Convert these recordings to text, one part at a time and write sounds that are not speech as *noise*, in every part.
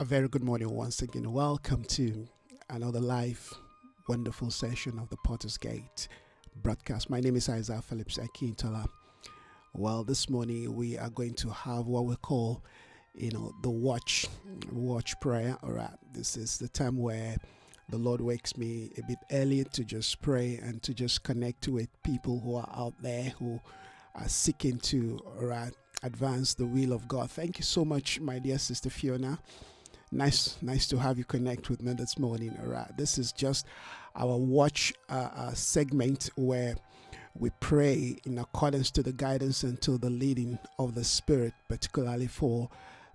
A very good morning once again. Welcome to another live, wonderful session of the Potter's Gate broadcast. My name is Isaiah Phillips Akintola. Well, this morning we are going to have what we call, you know, the watch, watch prayer. All right, this is the time where the Lord wakes me a bit early to just pray and to just connect with people who are out there who are seeking to, all right, advance the will of God. Thank you so much, my dear sister Fiona nice nice to have you connect with me this morning all right this is just our watch uh, uh, segment where we pray in accordance to the guidance and to the leading of the spirit particularly for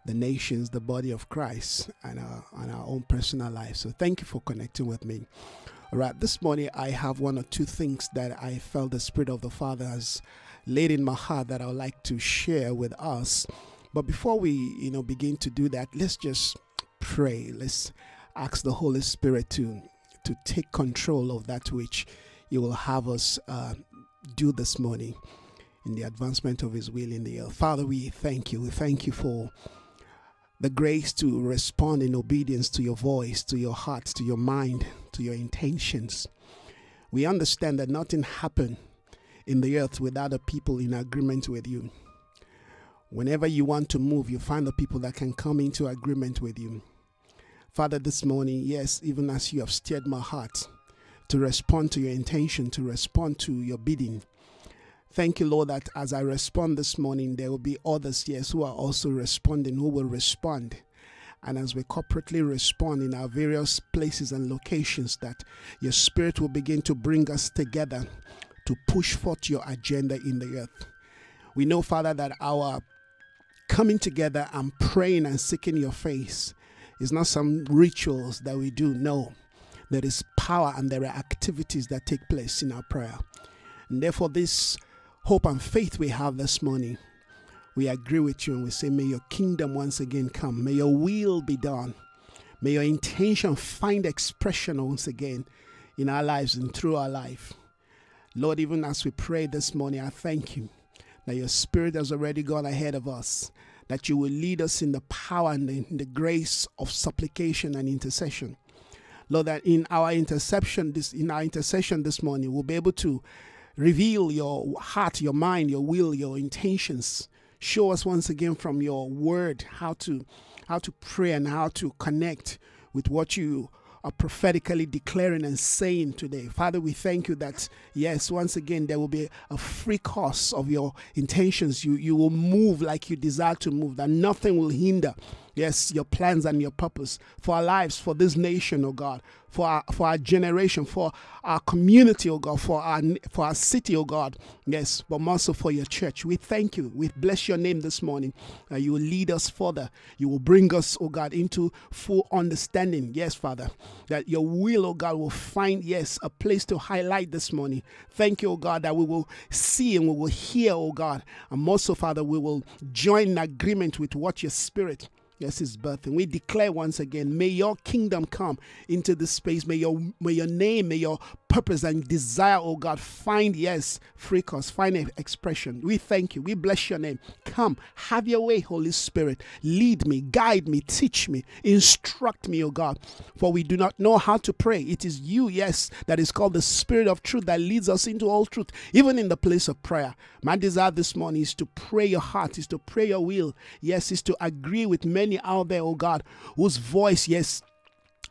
the nations the body of christ and our, and our own personal life. So thank you for connecting with me. All right this morning i have one or two things that i felt the spirit of the father has laid in my heart that i would like to share with us. But before we you know begin to do that let's just pray. Let's ask the Holy Spirit to to take control of that which you will have us uh, do this morning in the advancement of His will in the earth. Father, we thank you. We thank you for the grace to respond in obedience to your voice, to your heart, to your mind, to your intentions. We understand that nothing happened in the earth without a people in agreement with you. Whenever you want to move, you find the people that can come into agreement with you. Father, this morning, yes, even as you have stirred my heart to respond to your intention, to respond to your bidding. Thank you, Lord, that as I respond this morning, there will be others, yes, who are also responding, who will respond. And as we corporately respond in our various places and locations, that your spirit will begin to bring us together to push forth your agenda in the earth. We know, Father, that our coming together and praying and seeking your face it's not some rituals that we do. No, there is power and there are activities that take place in our prayer. And therefore, this hope and faith we have this morning, we agree with you and we say, May your kingdom once again come. May your will be done. May your intention find expression once again in our lives and through our life. Lord, even as we pray this morning, I thank you that your spirit has already gone ahead of us that you will lead us in the power and the, the grace of supplication and intercession. Lord, that in our interception, this in our intercession this morning, we'll be able to reveal your heart, your mind, your will, your intentions. Show us once again from your word how to how to pray and how to connect with what you are prophetically declaring and saying today. Father, we thank you that, yes, once again, there will be a free course of your intentions. You, you will move like you desire to move, that nothing will hinder yes, your plans and your purpose for our lives, for this nation, oh God, for our, for our generation, for our community, oh God, for our, for our city, oh God, yes, but also for your church. We thank you. We bless your name this morning. Uh, you will lead us further. You will bring us, oh God, into full understanding, yes, Father, that your will, oh God, will find, yes, a place to highlight this morning. Thank you, oh God, that we will see and we will hear, oh God, and also, Father, we will join in agreement with what your spirit Yes, his birth. And we declare once again, may your kingdom come into this space. May your may your name, may your purpose and desire, oh God, find, yes, free cause, find an expression. We thank you. We bless your name. Come, have your way, Holy Spirit. Lead me, guide me, teach me, instruct me, oh God. For we do not know how to pray. It is you, yes, that is called the Spirit of truth that leads us into all truth, even in the place of prayer. My desire this morning is to pray your heart, is to pray your will. Yes, is to agree with many out there, oh God, whose voice, yes,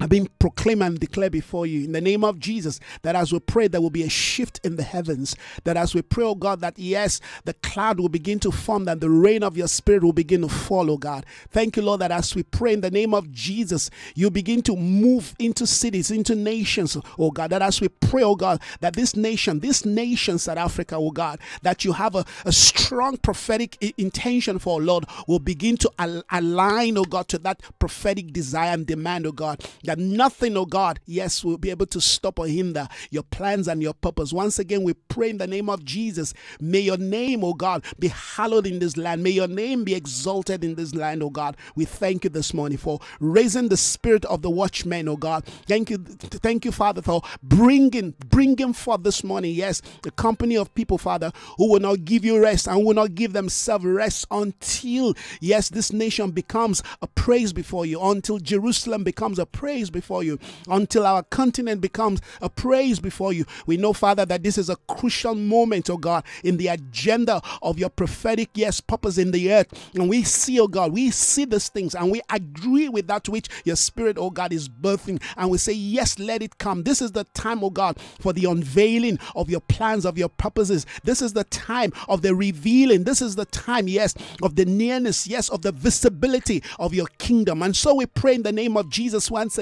I've been proclaimed and declare before you in the name of Jesus that as we pray, there will be a shift in the heavens. That as we pray, oh God, that yes, the cloud will begin to form, that the rain of your spirit will begin to fall, oh God. Thank you, Lord, that as we pray in the name of Jesus, you begin to move into cities, into nations, oh God. That as we pray, oh God, that this nation, this nation, South Africa, oh God, that you have a, a strong prophetic intention for, Lord, will begin to al- align, oh God, to that prophetic desire and demand, oh God. That that nothing, oh God, yes, will be able to stop or hinder your plans and your purpose. Once again, we pray in the name of Jesus. May your name, oh God, be hallowed in this land. May your name be exalted in this land, oh God. We thank you this morning for raising the spirit of the watchmen, oh God. Thank you, thank you, Father, for bringing, bringing forth this morning, yes, the company of people, Father, who will not give you rest and will not give themselves rest until, yes, this nation becomes a praise before you, until Jerusalem becomes a praise before you, until our continent becomes a praise before you. We know, Father, that this is a crucial moment, oh God, in the agenda of your prophetic, yes, purpose in the earth. And we see, oh God, we see these things and we agree with that which your spirit, oh God, is birthing. And we say, yes, let it come. This is the time, oh God, for the unveiling of your plans, of your purposes. This is the time of the revealing. This is the time, yes, of the nearness, yes, of the visibility of your kingdom. And so we pray in the name of Jesus once again.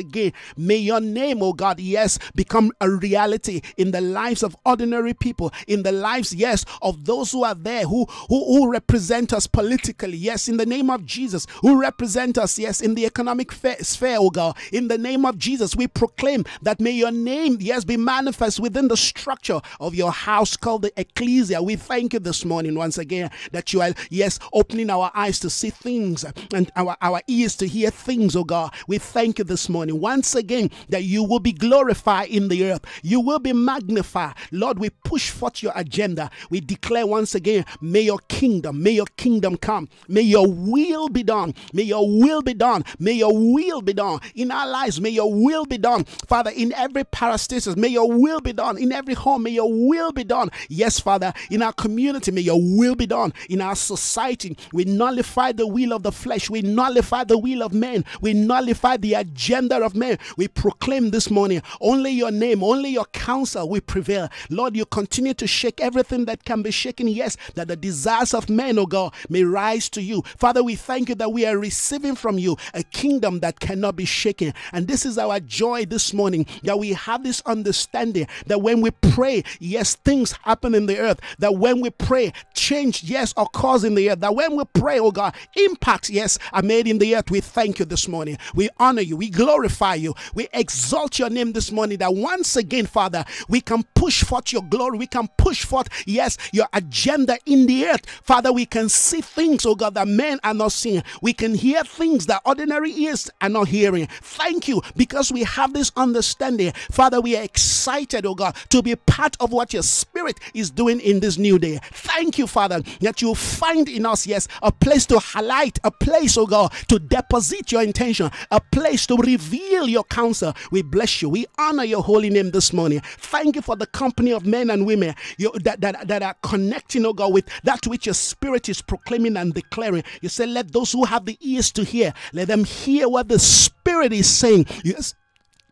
May your name, oh God, yes, become a reality in the lives of ordinary people, in the lives, yes, of those who are there who, who, who represent us politically, yes, in the name of Jesus, who represent us, yes, in the economic sphere, oh God. In the name of Jesus, we proclaim that may your name, yes, be manifest within the structure of your house called the ecclesia. We thank you this morning once again that you are, yes, opening our eyes to see things and our, our ears to hear things, oh God. We thank you this morning once again that you will be glorified in the earth. You will be magnified. Lord, we push forth your agenda. We declare once again, may your kingdom, may your kingdom come. May your will be done. May your will be done. May your will be done in our lives. May your will be done. Father, in every parastasis, may your will be done. In every home, may your will be done. Yes, Father, in our community, may your will be done. In our society, we nullify the will of the flesh. We nullify the will of men. We nullify the agenda of men. We proclaim this morning only your name, only your counsel will prevail. Lord, you continue to shake everything that can be shaken. Yes, that the desires of men, oh God, may rise to you. Father, we thank you that we are receiving from you a kingdom that cannot be shaken. And this is our joy this morning that we have this understanding that when we pray, yes, things happen in the earth. That when we pray, change, yes, occurs in the earth. That when we pray, oh God, impacts, yes, are made in the earth. We thank you this morning. We honor you. We glorify you. We exalt your name this morning that once again, Father, we can push forth your glory. We can push forth, yes, your agenda in the earth. Father, we can see things, oh God, that men are not seeing. We can hear things that ordinary ears are not hearing. Thank you because we have this understanding. Father, we are excited, oh God, to be part of what your spirit is doing in this new day. Thank you, Father, that you find in us, yes, a place to highlight, a place, oh God, to deposit your intention, a place to reveal your counsel. We bless you. We honor your holy name this morning. Thank you for the company of men and women you, that, that, that are connecting, oh God, with that which your spirit is proclaiming and declaring. You say, let those who have the ears to hear, let them hear what the spirit is saying. Yes,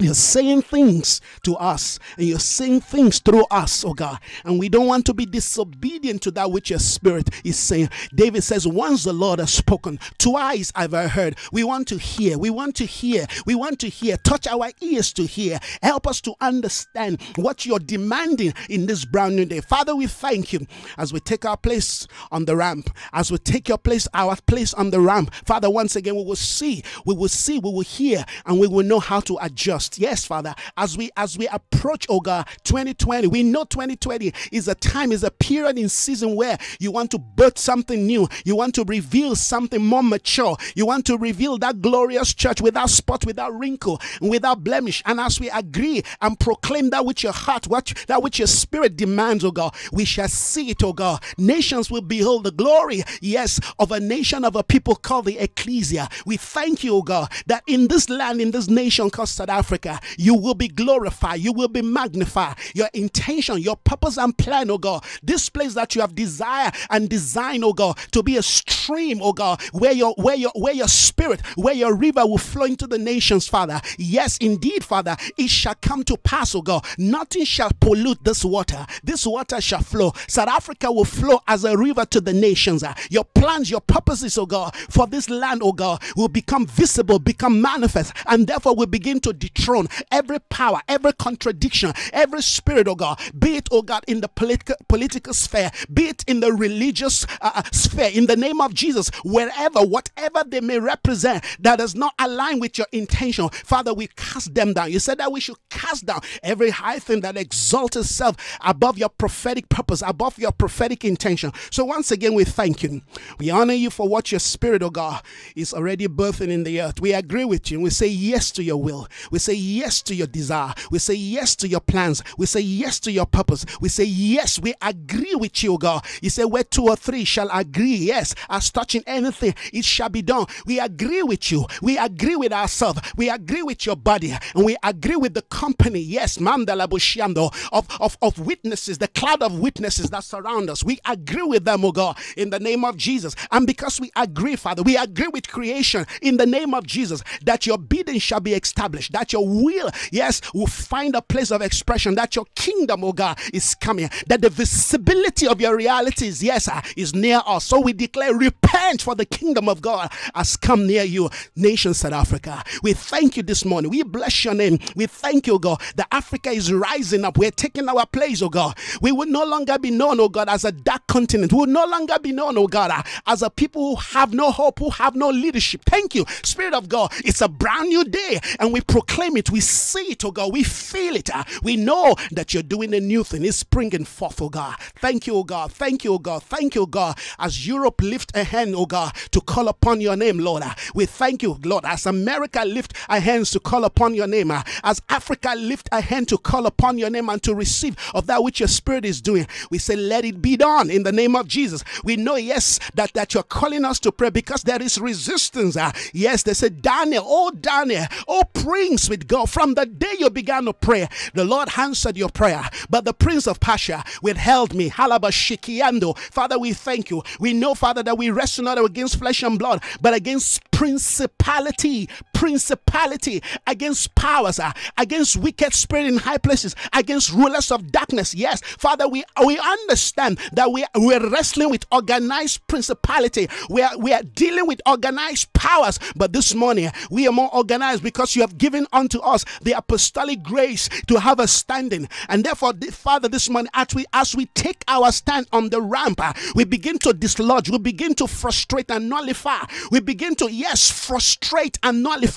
you're saying things to us and you're saying things through us, oh God. And we don't want to be disobedient to that which your spirit is saying. David says, Once the Lord has spoken, twice have I've heard. We want to hear. We want to hear. We want to hear. Touch our ears to hear. Help us to understand what you're demanding in this brand new day. Father, we thank you as we take our place on the ramp, as we take your place, our place on the ramp. Father, once again, we will see, we will see, we will hear, and we will know how to adjust Yes, Father, as we as we approach, oh God, 2020, we know 2020 is a time, is a period in season where you want to birth something new, you want to reveal something more mature, you want to reveal that glorious church without spot, without wrinkle, without blemish. And as we agree and proclaim that which your heart, what that which your spirit demands, oh God, we shall see it, oh God. Nations will behold the glory, yes, of a nation of a people called the ecclesia. We thank you, oh God, that in this land, in this nation called South Africa, Africa, you will be glorified, you will be magnified. Your intention, your purpose and plan, oh God, this place that you have desired and designed, oh God, to be a stream, oh God, where your where your where your spirit, where your river will flow into the nations, Father. Yes, indeed, Father, it shall come to pass, oh God. Nothing shall pollute this water. This water shall flow. South Africa will flow as a river to the nations. Your plans, your purposes, oh God, for this land, oh God, will become visible, become manifest, and therefore will begin to determine throne, every power, every contradiction, every spirit, oh God, be it, oh God, in the political political sphere, be it in the religious uh, uh, sphere, in the name of Jesus, wherever, whatever they may represent that does not align with your intention, Father, we cast them down. You said that we should cast down every high thing that exalts itself above your prophetic purpose, above your prophetic intention. So once again, we thank you. We honor you for what your spirit, oh God, is already birthing in the earth. We agree with you. We say yes to your will. We say yes to your desire. We say yes to your plans. We say yes to your purpose. We say yes. We agree with you, God. You say where two or three shall agree, yes, as touching anything, it shall be done. We agree with you. We agree with ourselves. We agree with your body, and we agree with the company, yes, mandala bushiando of, of, of witnesses, the cloud of witnesses that surround us. We agree with them, oh God, in the name of Jesus. And because we agree, Father, we agree with creation in the name of Jesus that your bidding shall be established, that your will, yes, will find a place of expression, that your kingdom, oh God, is coming, that the visibility of your realities, yes, uh, is near us. So we declare, repent for the kingdom of God has come near you, nation South Africa. We thank you this morning. We bless your name. We thank you, God, that Africa is rising up. We're taking our place, oh God. We will no longer be known, oh God, as a dark continent. We will no longer be known, oh God, uh, as a people who have no hope, who have no leadership. Thank you, Spirit of God. It's a brand new day, and we proclaim it. We see it, oh God. We feel it. Uh, we know that you're doing a new thing. It's springing forth, oh God. Thank you, oh God. Thank you, oh God. Thank you, oh God. As Europe lift a hand, oh God, to call upon your name, Lord. Uh, we thank you, Lord. As America lift a hands to call upon your name, uh, as Africa lift a hand to call upon your name and to receive of that which your spirit is doing, we say, let it be done in the name of Jesus. We know, yes, that, that you're calling us to pray because there is resistance. Yes, they said, Daniel, oh Daniel, oh Prince with God, from the day you began to pray, the Lord answered your prayer. But the Prince of Persia withheld me. Halabashikiando. Father, we thank you. We know, Father, that we wrestle not against flesh and blood, but against principality, principality, against powers, uh, against wicked spirit in high places, against rulers of darkness. Yes, Father, we we understand that we we're wrestling with organized principality. We are we are dealing with organized powers. But this morning we are more organized because you have given unto us the apostolic grace to have a standing. And therefore, Father, this morning as we as we take our stand on the ramp, uh, we begin to dislodge, we begin to frustrate and nullify. We begin to yes frustrate and nullify.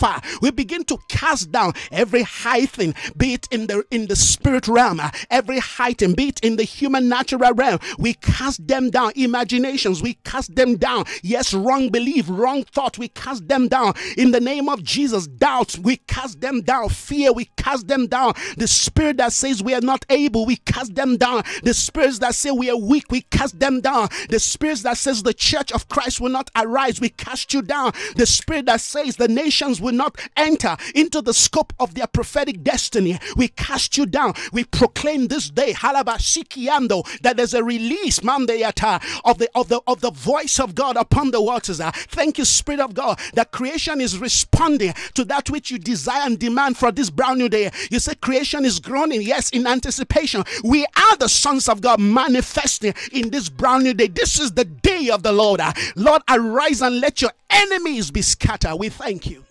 We begin to cast down every high thing, be it in the in the spirit realm, every high thing, be it in the human natural realm. We cast them down. Imaginations, we cast them down. Yes, wrong belief, wrong thought, we cast them down. In the name of Jesus, doubts, we cast them down. Fear, we cast them down. The spirit that says we are not able, we cast them down. The spirits that say we are weak, we cast them down. The spirits that says the church of Christ will not arise, we cast you down. The spirit that says the nations will not enter into the scope of their prophetic destiny, we cast you down. We proclaim this day, halabashikiando, that there's a release, mandayata, of the of the of the voice of God upon the waters. Uh, thank you, Spirit of God, that creation is responding to that which you desire and demand for this brand new day. You say creation is groaning, yes, in anticipation. We are the sons of God manifesting in this brand new day. This is the day of the Lord. Uh, Lord, arise and let your enemies be scattered. We thank you.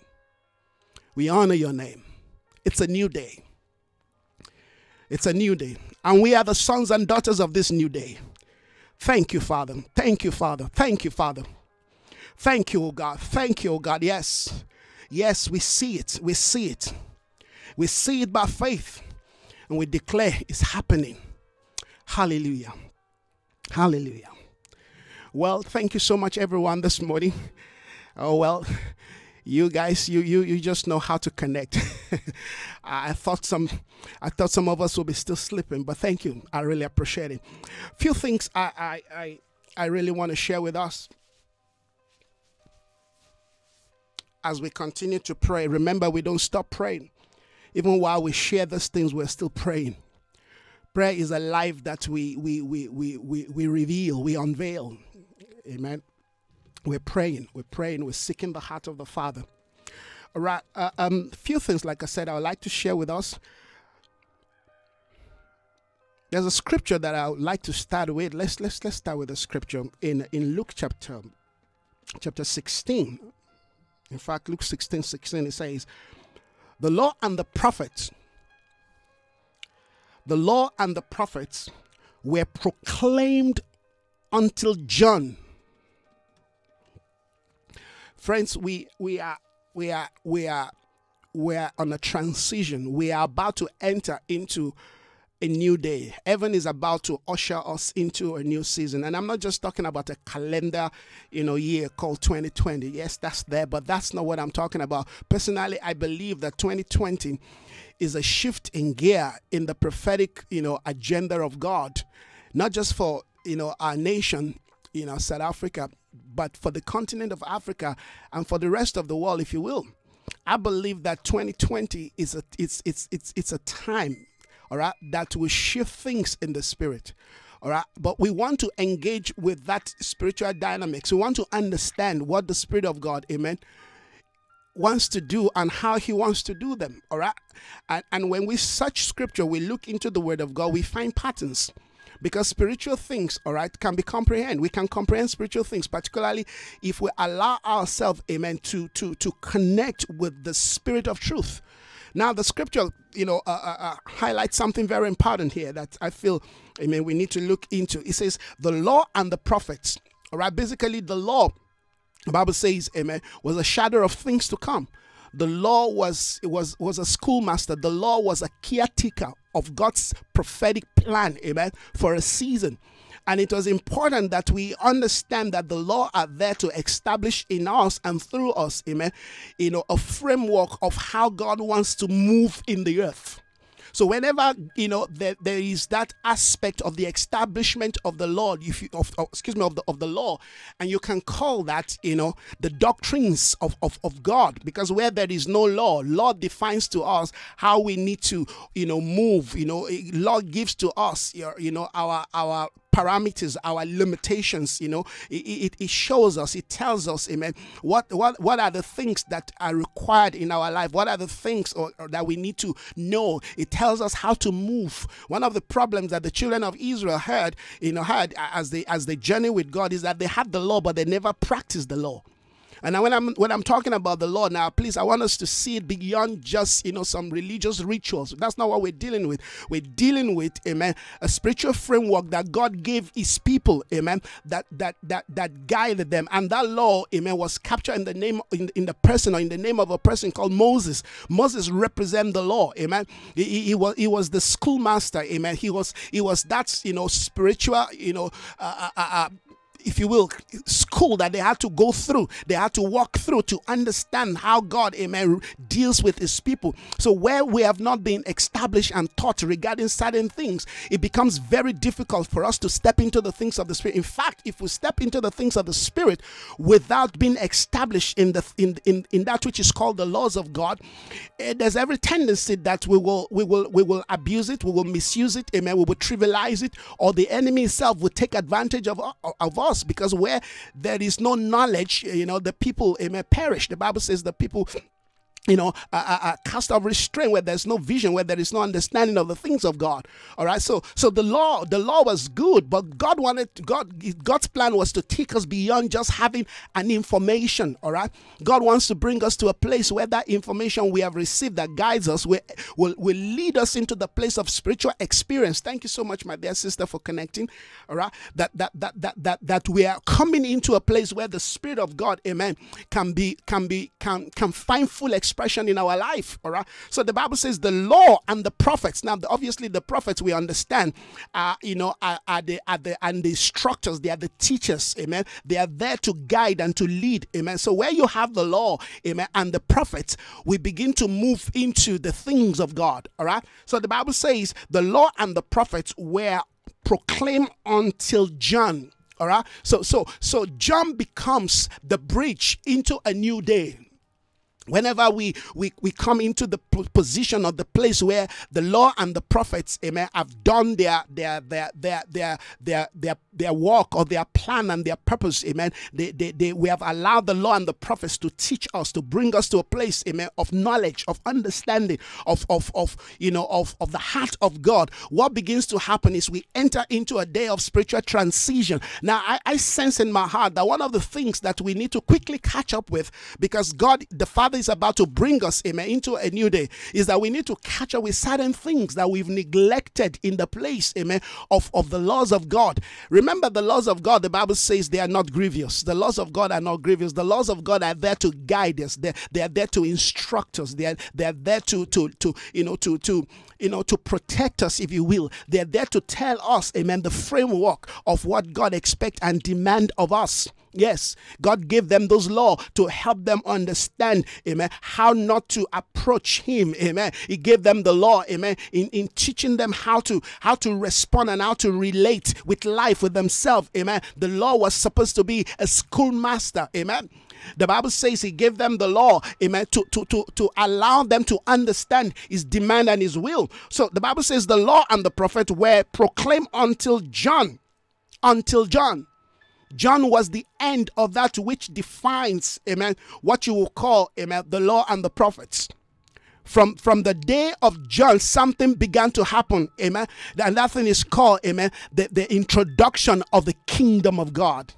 We honor your name. It's a new day. It's a new day. And we are the sons and daughters of this new day. Thank you, Father. Thank you, Father. Thank you, Father. Thank you, oh God. Thank you, oh God. Yes. Yes, we see it. We see it. We see it by faith. And we declare it's happening. Hallelujah. Hallelujah. Well, thank you so much, everyone, this morning. Oh, well, you guys you you you just know how to connect. *laughs* I thought some i thought some of us will be still sleeping but thank you. I really appreciate it. Few things i i i, I really want to share with us. As we continue to pray remember we don't stop praying. Even while we share these things we're still praying. Prayer is a life that we we we we we, we reveal we unveil. Amen we're praying, we're praying, we're seeking the heart of the Father. All right, a uh, um, few things, like I said, I would like to share with us. There's a scripture that I would like to start with. Let's let's let's start with a scripture in in Luke chapter chapter 16. In fact, Luke 16, 16, it says, The law and the prophets, the law and the prophets were proclaimed until John. Friends, we we are we are we are we are on a transition. We are about to enter into a new day. Heaven is about to usher us into a new season. And I'm not just talking about a calendar, you know, year called 2020. Yes, that's there, but that's not what I'm talking about. Personally, I believe that 2020 is a shift in gear in the prophetic, you know, agenda of God, not just for, you know, our nation, you know, South Africa, but for the continent of Africa and for the rest of the world, if you will. I believe that 2020 is a it's it's it's it's a time all right, that will shift things in the spirit. All right, but we want to engage with that spiritual dynamics. We want to understand what the Spirit of God, amen, wants to do and how He wants to do them. All right, and, and when we search Scripture, we look into the Word of God, we find patterns because spiritual things all right can be comprehend we can comprehend spiritual things particularly if we allow ourselves amen to to to connect with the spirit of truth now, the scripture, you know, uh, uh, uh, highlights something very important here that I feel, I mean, we need to look into. It says, the law and the prophets, all right, basically, the law, the Bible says, amen, was a shadow of things to come. The law was was was a schoolmaster. The law was a caretaker of God's prophetic plan, amen, for a season. And it was important that we understand that the law are there to establish in us and through us, amen, you know, a framework of how God wants to move in the earth. So whenever you know there, there is that aspect of the establishment of the law, if you of, of, excuse me of the of the law, and you can call that you know the doctrines of, of, of God, because where there is no law, law defines to us how we need to you know move. You know, law gives to us you know our our parameters, our limitations. You know, it, it, it, shows us, it tells us, amen, what, what, what are the things that are required in our life? What are the things or, or that we need to know? It tells us how to move. One of the problems that the children of Israel had, you know, had as they as they journey with God is that they had the law, but they never practiced the law. And when I'm when I'm talking about the law now, please, I want us to see it beyond just you know some religious rituals. That's not what we're dealing with. We're dealing with, amen, a spiritual framework that God gave His people, amen, that that that that guided them. And that law, amen, was captured in the name in, in the person or in the name of a person called Moses. Moses represent the law, amen. He, he, he was he was the schoolmaster, amen. He was he was that you know spiritual, you know, uh, uh, uh, if you will, school that they had to go through. They had to walk through to understand how God, amen, deals with his people. So, where we have not been established and taught regarding certain things, it becomes very difficult for us to step into the things of the Spirit. In fact, if we step into the things of the Spirit without being established in the in, in, in that which is called the laws of God, eh, there's every tendency that we will we will we will abuse it, we will misuse it, amen, we will trivialize it, or the enemy itself will take advantage of, of us us because where there is no knowledge, you know, the people may perish. The Bible says the people you know, a, cast of restraint where there's no vision, where there is no understanding of the things of God. All right. So, so the law, the law was good, but God wanted God. God's plan was to take us beyond just having an information. All right. God wants to bring us to a place where that information we have received that guides us will will, will lead us into the place of spiritual experience. Thank you so much, my dear sister, for connecting. All right. That that that that that that we are coming into a place where the Spirit of God, Amen, can be can be can can find full experience expression in our life. All right. So the Bible says the law and the prophets. Now, obviously, the prophets we understand, are you know, are, are the are the and the instructors. They are the teachers. Amen. They are there to guide and to lead. Amen. So where you have the law, amen, and the prophets, we begin to move into the things of God. All right. So the Bible says the law and the prophets were proclaimed until John. All right. So so so John becomes the bridge into a new day whenever we, we we come into the position of the place where the law and the prophets amen have done their their their their their their their, their work or their plan and their purpose amen they, they, they we have allowed the law and the prophets to teach us to bring us to a place amen of knowledge of understanding of of of you know of of the heart of god. What begins to happen is we enter into a day of spiritual transition. Now i, I sense in my heart that one of the things that we need to quickly catch up with because god the father Is about to bring us, amen, into a new day is that we need to catch up with certain things that we've neglected in the place, amen, of, of the laws of God. Remember, the laws of God, the Bible says they are not grievous. The laws of God are not grievous. The laws of God are there to guide us. They're, they are there to instruct us. They are, they are there to, to, to, you know, to, to, you know, to protect us, if you will. They're there to tell us, amen, the framework of what God expects and demand of us. Yes, God gave them those law to help them understand, amen, how not to approach him. Amen. He gave them the law, amen, in, in teaching them how to how to respond and how to relate with life with themselves. Amen. The law was supposed to be a schoolmaster. Amen. The Bible says he gave them the law, amen, to, to, to, to allow them to understand his demand and his will. So the Bible says the law and the prophet were proclaimed until John. Until John. John was the end of that which defines, amen, what you will call, amen, the law and the prophets. From, from the day of John, something began to happen, amen. And that thing is called, amen, the, the introduction of the kingdom of God.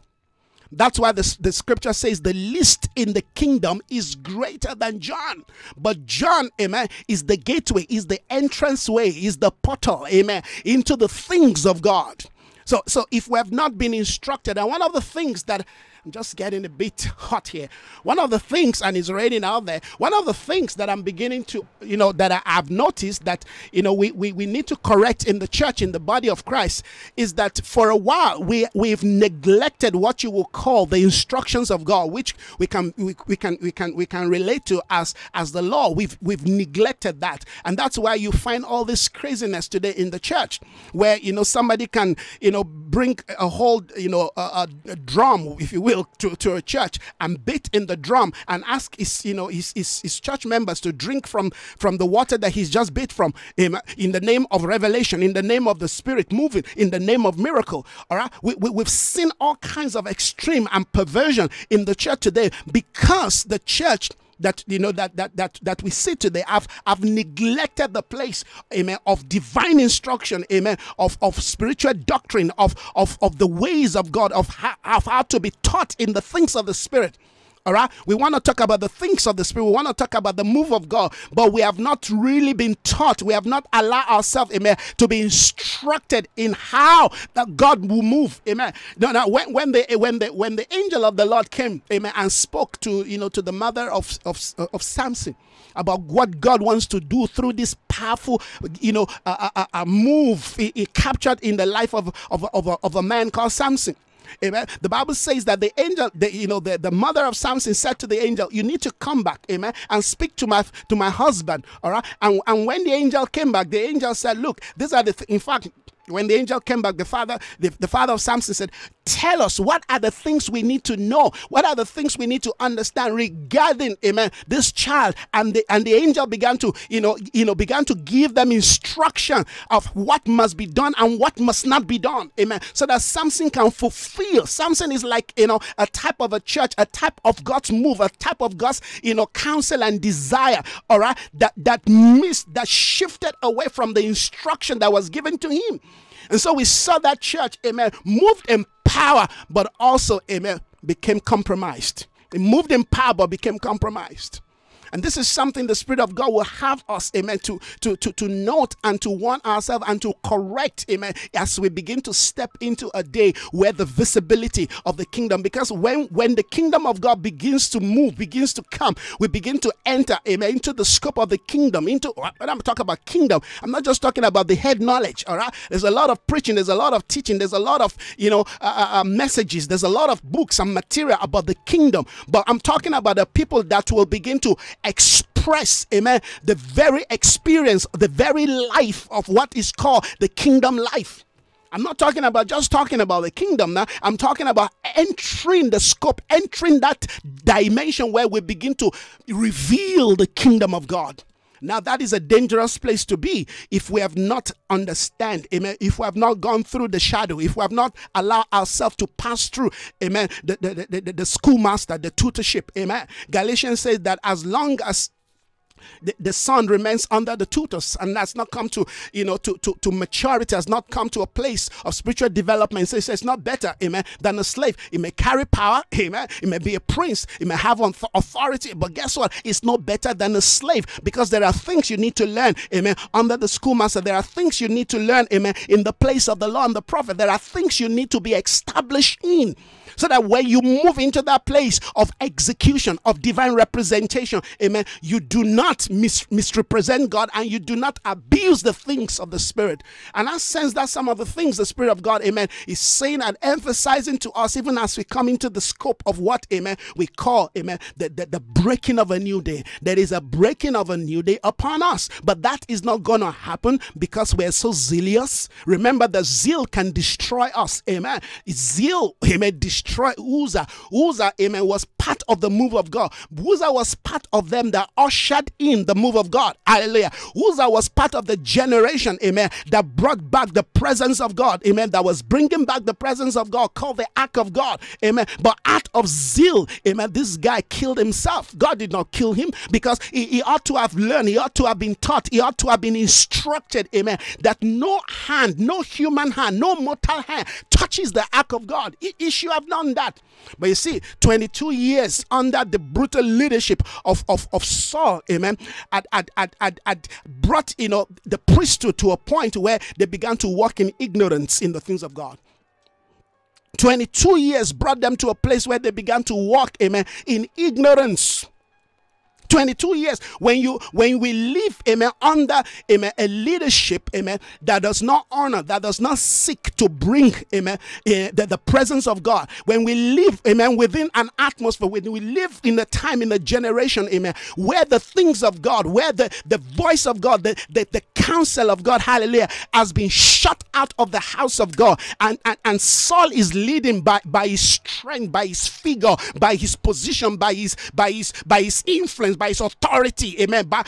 That's why the, the scripture says the least in the kingdom is greater than John. But John, amen, is the gateway, is the entrance way, is the portal, amen, into the things of God. So, so if we have not been instructed, and one of the things that I'm just getting a bit *laughs* hot here. One of the things, and it's raining out there, one of the things that I'm beginning to, you know, that I, have noticed that, you know, we, we, we need to correct in the church, in the body of Christ, is that for a while we, we've neglected what you will call the instructions of God, which we can, we, we can, we can, we can relate to as, as the law. We've, we've neglected that. And that's why you find all this craziness today in the church, where, you know, somebody can, you know, bring a whole, you know, a, a drum, if you will, will to, to a church and beat in the drum and ask his you know his, his, his church members to drink from from the water that he's just beat from. Him in the name of revelation in the name of the spirit moving in the name of miracle. All right? We, we, we've seen all kinds of extreme and perversion in the church today because the church that you know that that that that we see today have have neglected the place amen of divine instruction amen of of spiritual doctrine of of of the ways of god of how, of how to be taught in the things of the spirit all right. We want to talk about the things of the Spirit. We want to talk about the move of God, but we have not really been taught. We have not allowed ourselves, amen, to be instructed in how that God will move. Amen. No, no, when, when the when the when the angel of the Lord came, amen, and spoke to you know to the mother of of, of Samson about what God wants to do through this powerful, you know, a, a, a move he, he captured in the life of, of, of, a, of a man called Samson. Amen. The Bible says that the angel, the, you know, the, the mother of Samson said to the angel, You need to come back, amen, and speak to my to my husband. All right. And, and when the angel came back, the angel said, Look, these are the th- in fact, when the angel came back, the father, the, the father of Samson said, Tell us what are the things we need to know? What are the things we need to understand regarding, amen, this child? And the and the angel began to, you know, you know, began to give them instruction of what must be done and what must not be done. Amen. So that Samson can fulfill. Samson is like, you know, a type of a church, a type of God's move, a type of God's, you know, counsel and desire, all right, that that missed, that shifted away from the instruction that was given to him. And so we saw that church, amen, moved in power, but also, amen, became compromised. It moved in power, but became compromised. And this is something the Spirit of God will have us, amen, to, to, to, to note and to warn ourselves and to correct, amen, as we begin to step into a day where the visibility of the kingdom, because when, when the kingdom of God begins to move, begins to come, we begin to enter, amen, into the scope of the kingdom. Into when I'm talking about kingdom, I'm not just talking about the head knowledge, all right? There's a lot of preaching, there's a lot of teaching, there's a lot of, you know, uh, uh, uh messages, there's a lot of books and material about the kingdom, but I'm talking about the people that will begin to express, amen, the very experience, the very life of what is called the kingdom life. I'm not talking about just talking about the kingdom now. I'm talking about entering the scope, entering that dimension where we begin to reveal the kingdom of God. Now that is a dangerous place to be if we have not understand, amen. If we have not gone through the shadow, if we have not allowed ourselves to pass through, amen, the, the, the, the, the schoolmaster, the tutorship, amen. Galatians says that as long as the, the son remains under the tutors and that's not come to you know to, to, to maturity has not come to a place of spiritual development. So it's not better amen than a slave. He may carry power amen. He may be a prince. He may have authority but guess what? It's no better than a slave because there are things you need to learn amen under the schoolmaster. There are things you need to learn amen in the place of the law and the prophet. There are things you need to be established in so that when you move into that place of execution, of divine representation, amen, you do not mis- misrepresent God and you do not abuse the things of the Spirit. And I sense that some of the things the Spirit of God, amen, is saying and emphasizing to us, even as we come into the scope of what, amen, we call, amen, the, the, the breaking of a new day. There is a breaking of a new day upon us, but that is not going to happen because we're so zealous. Remember, the zeal can destroy us, amen. Zeal, amen, destroy destroy Uzzah. Uzzah, amen, was part of the move of God. Uzzah was part of them that ushered in the move of God. Hallelujah. Uzzah was part of the generation, amen, that brought back the presence of God, amen, that was bringing back the presence of God, called the Ark of God, amen. But out of zeal, amen, this guy killed himself. God did not kill him because he, he ought to have learned, he ought to have been taught, he ought to have been instructed, amen, that no hand, no human hand, no mortal hand touches the Ark of God. He, he should have done that. But you see, 22 years under the brutal leadership of, of, of Saul, amen, had, had, had, had, brought, you know, the priesthood to a point where they began to walk in ignorance in the things of God. 22 years brought them to a place where they began to walk, amen, in ignorance 22 years when you when we live amen under amen a leadership amen that does not honor that does not seek to bring amen uh, the, the presence of god. When we live amen within an atmosphere when we live in a time in a generation amen where the things of god where the the voice of god the the, the counsel of god hallelujah has been shut out of the house of god and and, and saul is leading by by his strength by his figure by his position by his by his by his influence by his authority. Amen. By,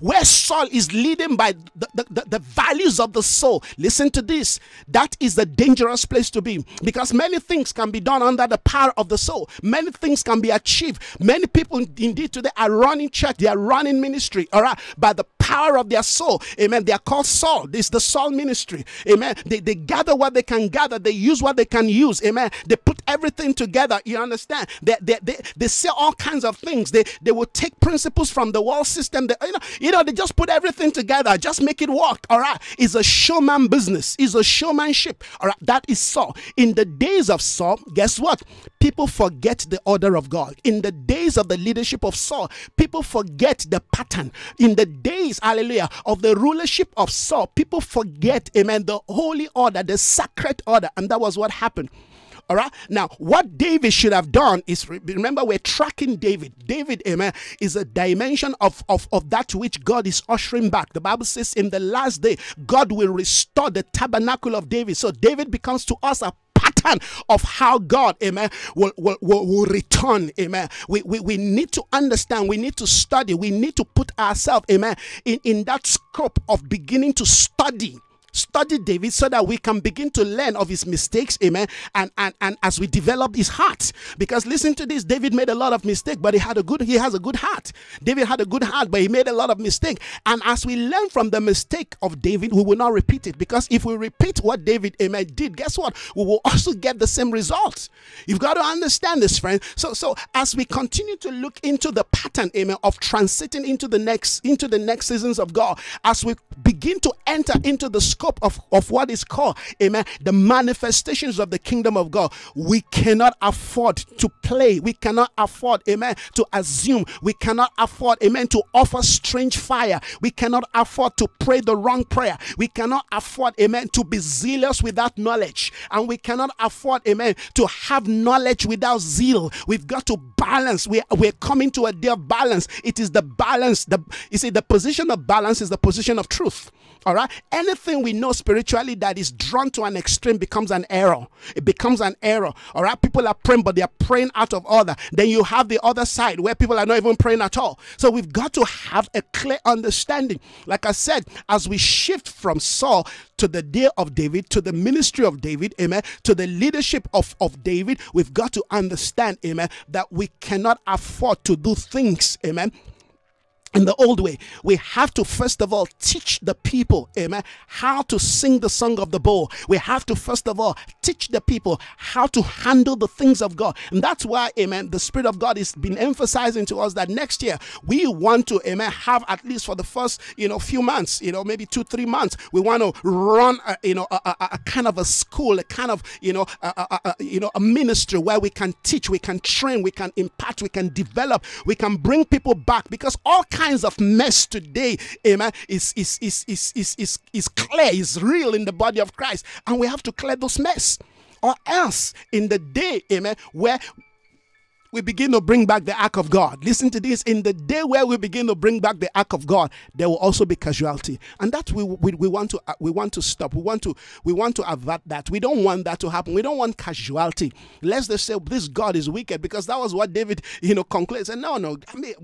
where Saul is leading by the, the, the, values of the soul. Listen to this. That is the dangerous place to be because many things can be done under the power of the soul. Many things can be achieved. Many people indeed today are running church, they are running ministry, all right, by the power of their soul. Amen. They are called Saul. This is the Saul ministry. Amen. They, they gather what they can gather, they use what they can use. Amen. They put everything together. You understand? They, they, they, they say all kinds of things. They, they will take principles from the world system. They, you, know, you know, they just put everything together, just make it work. All right. It's a showman business, it's a showmanship. All right. That is Saul. In the days of Saul, guess what? People forget the order of God. In the days of the leadership of Saul, people forget the pattern. In the days, hallelujah, of the rulership of Saul, people forget, amen, the holy order, the sacred order. And that was what happened. All right. Now, what David should have done is remember, we're tracking David. David, amen, is a dimension of, of, of that which God is ushering back. The Bible says in the last day, God will restore the tabernacle of David. So David becomes to us a pattern of how God, amen, will, will, will, will return, amen. We, we, we need to understand, we need to study, we need to put ourselves, amen, in, in that scope of beginning to study study David so that we can begin to learn of his mistakes, amen, and and, and as we develop his heart. Because listen to this, David made a lot of mistakes, but he had a good, he has a good heart. David had a good heart, but he made a lot of mistakes. And as we learn from the mistake of David, we will not repeat it. Because if we repeat what David, amen, did, guess what? We will also get the same results. You've got to understand this, friend. So, so as we continue to look into the pattern, amen, of transiting into the next, into the next seasons of God, as we begin to enter into the scope scope of, of what is called, amen, the manifestations of the kingdom of God. We cannot afford to play. We cannot afford, amen, to assume. We cannot afford, amen, to offer strange fire. We cannot afford to pray the wrong prayer. We cannot afford, amen, to be zealous without knowledge. And we cannot afford, amen, to have knowledge without zeal. We've got to balance. We, we're coming to a day of balance. It is the balance. The, you see, the position of balance is the position of truth. All right. Anything we know spiritually that is drawn to an extreme becomes an error. It becomes an error. All right. People are praying, but they are praying out of order. Then you have the other side where people are not even praying at all. So we've got to have a clear understanding. Like I said, as we shift from Saul to the day of David, to the ministry of David, amen, to the leadership of, of David, we've got to understand, amen, that we cannot afford to do things, amen, in the old way. We have to first of all teach the people, amen, how to sing the song of the bow. We have to first of all teach the people how to handle the things of God. And that's why, amen, the Spirit of God has been emphasizing to us that next year we want to, amen, have at least for the first, you know, few months, you know, maybe two, three months, we want to run, a, you know, a, a, a, kind of a school, a kind of, you know, a, you know, a ministry where we can teach, we can train, we can impart, we can develop, we can bring people back because all kinds of mess today, amen, is, is, is, is, is, is, is clear, is real in the body of Christ. And we have to clear those mess. Or else, in the day, amen, where we begin to bring back the ark of God. Listen to this. In the day where we begin to bring back the ark of God, there will also be casualty, and that we, we, we want to uh, we want to stop. We want to we want to avert that. We don't want that to happen. We don't want casualty. Let's just say this God is wicked because that was what David you know concluded. And no, no, I mean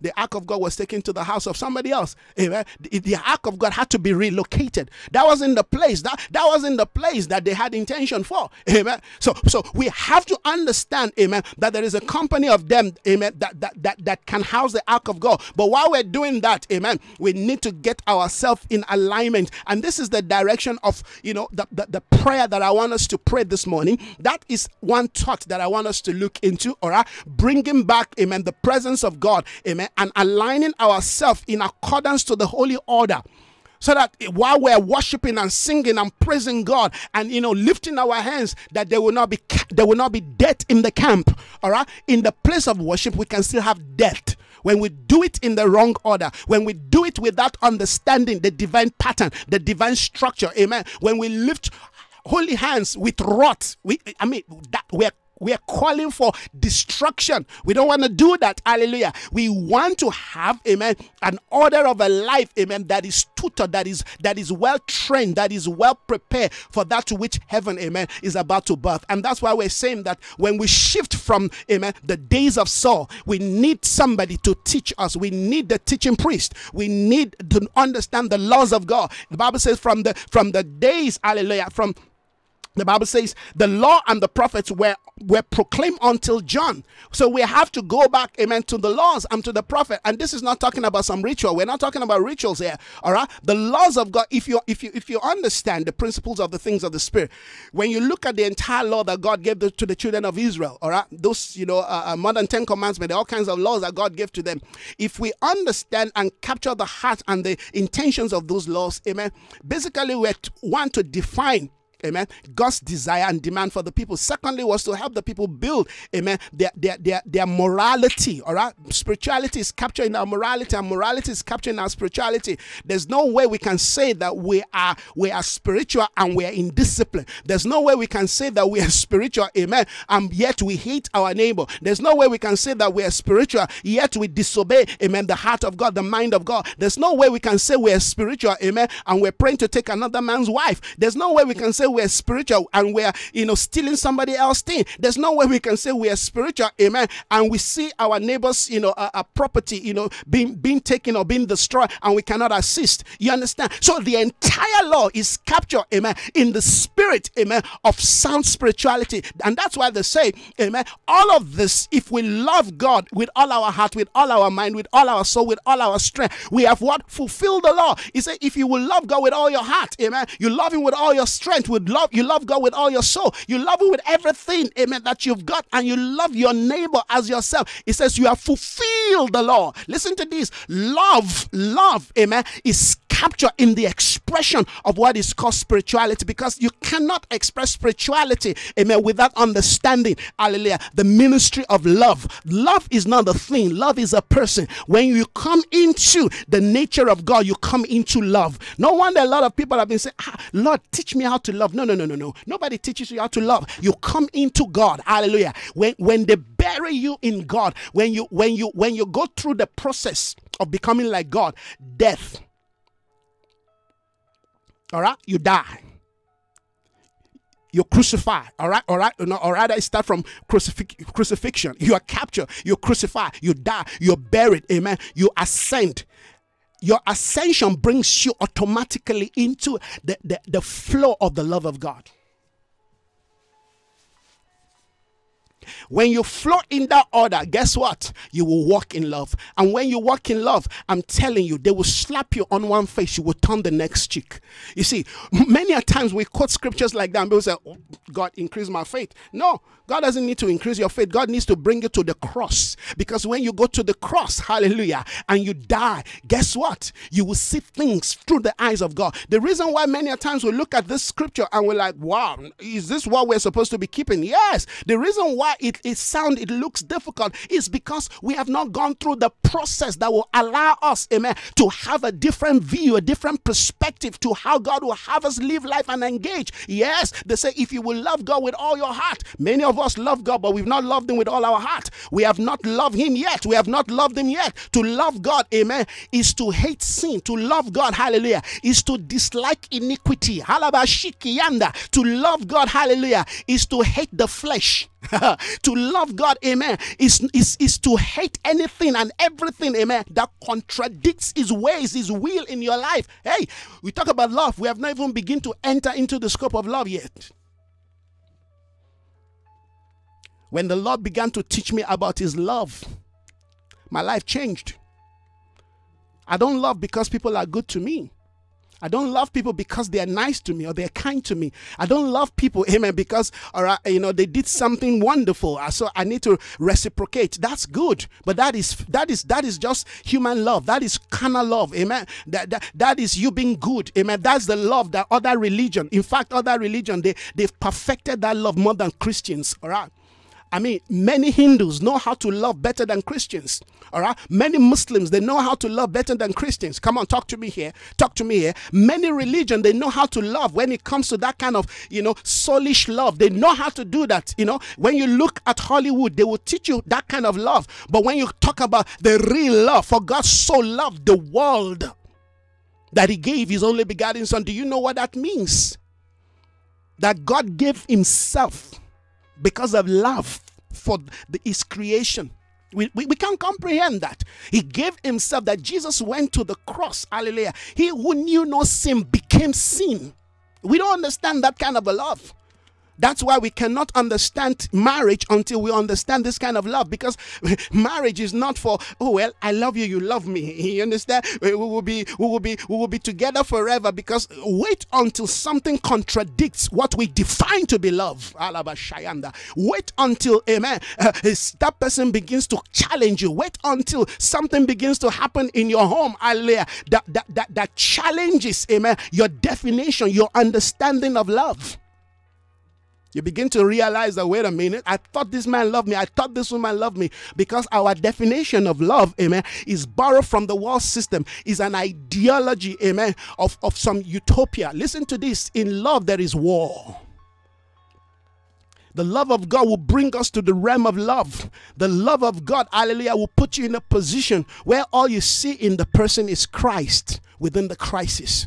the ark of God was taken to the house of somebody else. Amen. The, the ark of God had to be relocated. That was in the place. That that was in the place that they had intention for. Amen. So so we have to understand, amen, that there is a company of them, amen, that that that, that can house the ark of God. But while we're doing that, amen, we need to get ourselves in alignment. And this is the direction of you know the, the, the prayer that I want us to pray this morning. That is one thought that I want us to look into, all right, bringing back, amen, the presence of God God, amen, and aligning ourselves in accordance to the holy order so that while we're worshiping and singing and praising God and you know lifting our hands that there will not be there will not be death in the camp all right? In the place of worship we can still have death. When we do it in the wrong order when we do it without understanding the divine pattern the divine structure amen? When we lift holy hands with wrath we i mean that we're we are calling for destruction. We don't want to do that. Hallelujah. We want to have, amen, an order of a life, amen, that is tutored, that is that is well trained, that is well prepared for that to which heaven, amen, is about to birth. And that's why we're saying that when we shift from, amen, the days of Saul, we need somebody to teach us. We need the teaching priest. We need to understand the laws of God. The Bible says from the from the days, hallelujah, from the Bible says the law and the prophets were, were proclaimed until John. So we have to go back, amen, to the laws and to the prophet. And this is not talking about some ritual. We're not talking about rituals here. All right. The laws of God, if you if you if you understand the principles of the things of the spirit, when you look at the entire law that God gave the, to the children of Israel, all right, those you know uh, uh more than ten commandments, all kinds of laws that God gave to them. If we understand and capture the heart and the intentions of those laws, amen. Basically, we want to define Amen. God's desire and demand for the people. Secondly, was to help the people build, amen, their their their, their morality. All right. Spirituality is captured in our morality, and morality is captured in our spirituality. There's no way we can say that we are we are spiritual and we are in discipline. There's no way we can say that we are spiritual, amen, and yet we hate our neighbor. There's no way we can say that we are spiritual, yet we disobey, amen, the heart of God, the mind of God. There's no way we can say we are spiritual, amen, and we're praying to take another man's wife. There's no way we can say we're spiritual and we're, you know, stealing somebody else's thing. There's no way we can say we're spiritual, amen. And we see our neighbors, you know, a property, you know, being being taken or being destroyed, and we cannot assist. You understand? So the entire law is captured, amen, in the spirit, amen, of sound spirituality. And that's why they say, amen, all of this, if we love God with all our heart, with all our mind, with all our soul, with all our strength, we have what? Fulfilled the law. He said, if you will love God with all your heart, amen, you love Him with all your strength, love, you love God with all your soul, you love Him with everything, amen, that you've got, and you love your neighbor as yourself. It says you have fulfilled the law. Listen to this love, love, amen, is captured in the expression of what is called spirituality because you cannot express spirituality, amen, without understanding, hallelujah, the ministry of love. Love is not a thing, love is a person. When you come into the nature of God, you come into love. No wonder a lot of people have been saying, ah, Lord, teach me how to love. No, no, no, no, no. Nobody teaches you how to love. You come into God. Hallelujah. When when they bury you in God, when you when you when you go through the process of becoming like God, death. All right, you die. You're crucified. All right? All right? No, or rather I start from crucifix, crucifixion. You are captured. You're crucified. You die. You're buried. Amen. You ascend. Your ascension brings you automatically into the, the, the flow of the love of God. When you flow in that order, guess what? You will walk in love. And when you walk in love, I'm telling you, they will slap you on one face, you will turn the next cheek. You see, many a times we quote scriptures like that and people say, oh, God, increase my faith. No, God doesn't need to increase your faith. God needs to bring you to the cross. Because when you go to the cross, hallelujah, and you die, guess what? You will see things through the eyes of God. The reason why many a times we look at this scripture and we're like, wow, is this what we're supposed to be keeping? Yes. The reason why it, it sound it looks difficult is because we have not gone through the process that will allow us, amen, to have a different view, a different perspective to how God will have us live life and engage. Yes, they say if you will love God with all your heart, many of us love God, but we've not loved Him with all our heart. We have not loved Him yet. We have not loved Him yet. To love God, amen, is to hate sin. To love God, hallelujah, is to dislike iniquity. To love God, hallelujah, is to hate the flesh. *laughs* to love God, amen, is, is, is to hate anything and everything, amen, that contradicts His ways, His will in your life. Hey, we talk about love. We have not even begin to enter into the scope of love yet. When the Lord began to teach me about His love, my life changed. I don't love because people are good to me. I don't love people because they are nice to me or they're kind to me. I don't love people, *laughs* amen, because or I, you know they did something wonderful. Uh, so I need to reciprocate. That's good, but that is that is that is just human love. That is carnal love, amen. That, that that is you being good, amen. That's the love that other religion. In fact, other religion they they've perfected that love more than Christians. All right. I mean, many Hindus know how to love better than Christians. All right. Many Muslims, they know how to love better than Christians. Come on, talk to me here. Talk to me here. Many religion, they know how to love when it comes to that kind of, you know, soulish love. They know how to do that. You know, when you look at Hollywood, they will teach you that kind of love. But when you talk about the real love, for God so loved the world that he gave his only begotten son, do you know what that means? That God gave himself because of love for the, his creation. We, we, we can't comprehend that. He gave himself that Jesus went to the cross. Hallelujah. He who knew no sin became sin. We don't understand that kind of a love. That's why we cannot understand marriage until we understand this kind of love because *laughs* marriage is not for oh well I love you you love me. *laughs* You understand? We will be we will be we will be together forever because wait until something contradicts what we define to be love. Wait until amen uh, that person begins to challenge you. Wait until something begins to happen in your home. Hallelujah that that that, that challenges amen your definition your understanding of love you begin to realize that, wait a minute, I thought this man loved me. I thought this woman loved me. Because our definition of love, amen, is borrowed from the world system, is an ideology, amen, of, of some utopia. Listen to this in love, there is war. The love of God will bring us to the realm of love. The love of God, hallelujah, will put you in a position where all you see in the person is Christ within the crisis.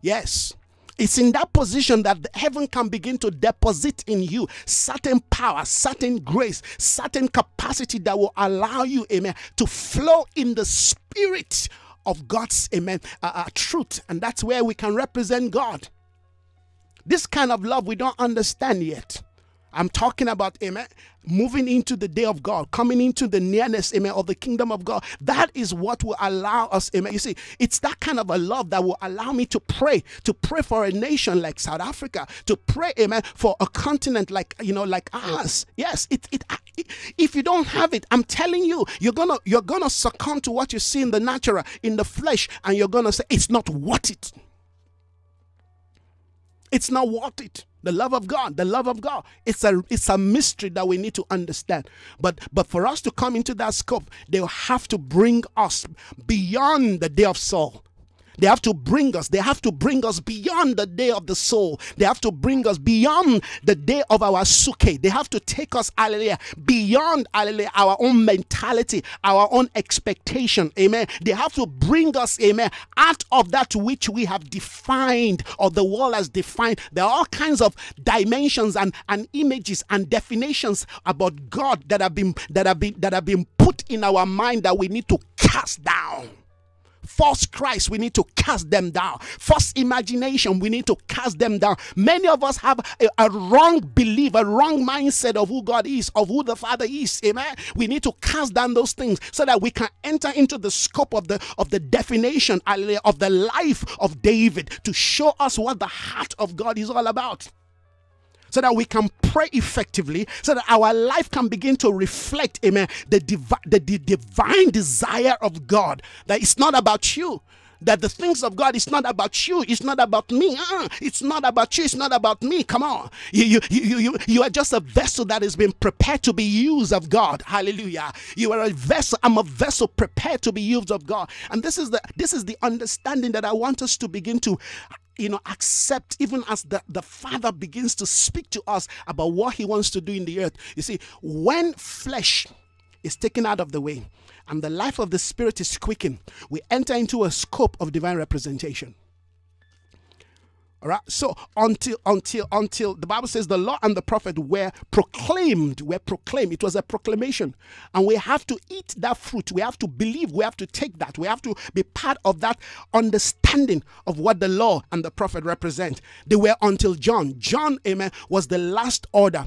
Yes. It's in that position that heaven can begin to deposit in you certain power, certain grace, certain capacity that will allow you, amen, to flow in the spirit of God's, amen, uh, uh, truth. And that's where we can represent God. This kind of love we don't understand yet. I'm talking about, amen, moving into the day of God, coming into the nearness, amen, of the kingdom of God. That is what will allow us, amen. You see, it's that kind of a love that will allow me to pray, to pray for a nation like South Africa, to pray, amen, for a continent like, you know, like us. Yes, it, it, it if you don't have it, I'm telling you, you're gonna, you're gonna succumb to what you see in the natural, in the flesh, and you're gonna say, it's not worth it. It's not worth it. The love of god the love of god. It's a it's a mystery that we need to understand. But but for us to come into that scope they'll have to bring us beyond the day of Saul they have to bring us, they have to bring us beyond the day of the soul. They have to bring us beyond the day of our suke. They have to take us, hallelujah, beyond, hallelujah, our own mentality, our own expectation. Amen. They have to bring us, amen, out of that which we have defined or the world has defined. There are all kinds of dimensions and, and images and definitions about God that have been that have been that have been put in our mind that we need to cast down false Christ, we need to cast them down. False imagination, we need to cast them down. Many of us have a, a wrong belief, a wrong mindset of who God is, of who the Father is. Amen. We need to cast down those things so that we can enter into the scope of the of the definition of the life of David to show us what the heart of God is all about so that we can pray effectively, so that our life can begin to reflect, amen, the, divi- the, the divine desire of God. That it's not about you that the things of God is not about you, it's not about me. Uh, it's not about you, it's not about me. Come on. You, you, you, you, you are just a vessel that has been prepared to be used of God. Hallelujah. You are a vessel. I'm a vessel prepared to be used of God. And this is the this is the understanding that I want us to begin to you know, accept even as the, the Father begins to speak to us about what He wants to do in the earth. You see, when flesh is taken out of the way and the life of the Spirit is quickened, we enter into a scope of divine representation. All right. So until until until the Bible says the law and the prophet were proclaimed, were proclaimed. It was a proclamation, and we have to eat that fruit. We have to believe. We have to take that. We have to be part of that understanding of what the law and the prophet represent. They were until John. John, amen, was the last order.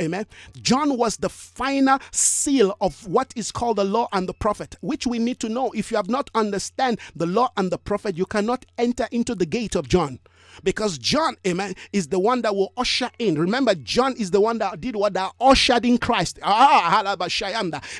Amen. John was the final seal of what is called the law and the prophet, which we need to know. If you have not understand the law and the prophet, you cannot enter into the gate of John because John, amen, is the one that will usher in. Remember, John is the one that did what that ushered in Christ. Ah,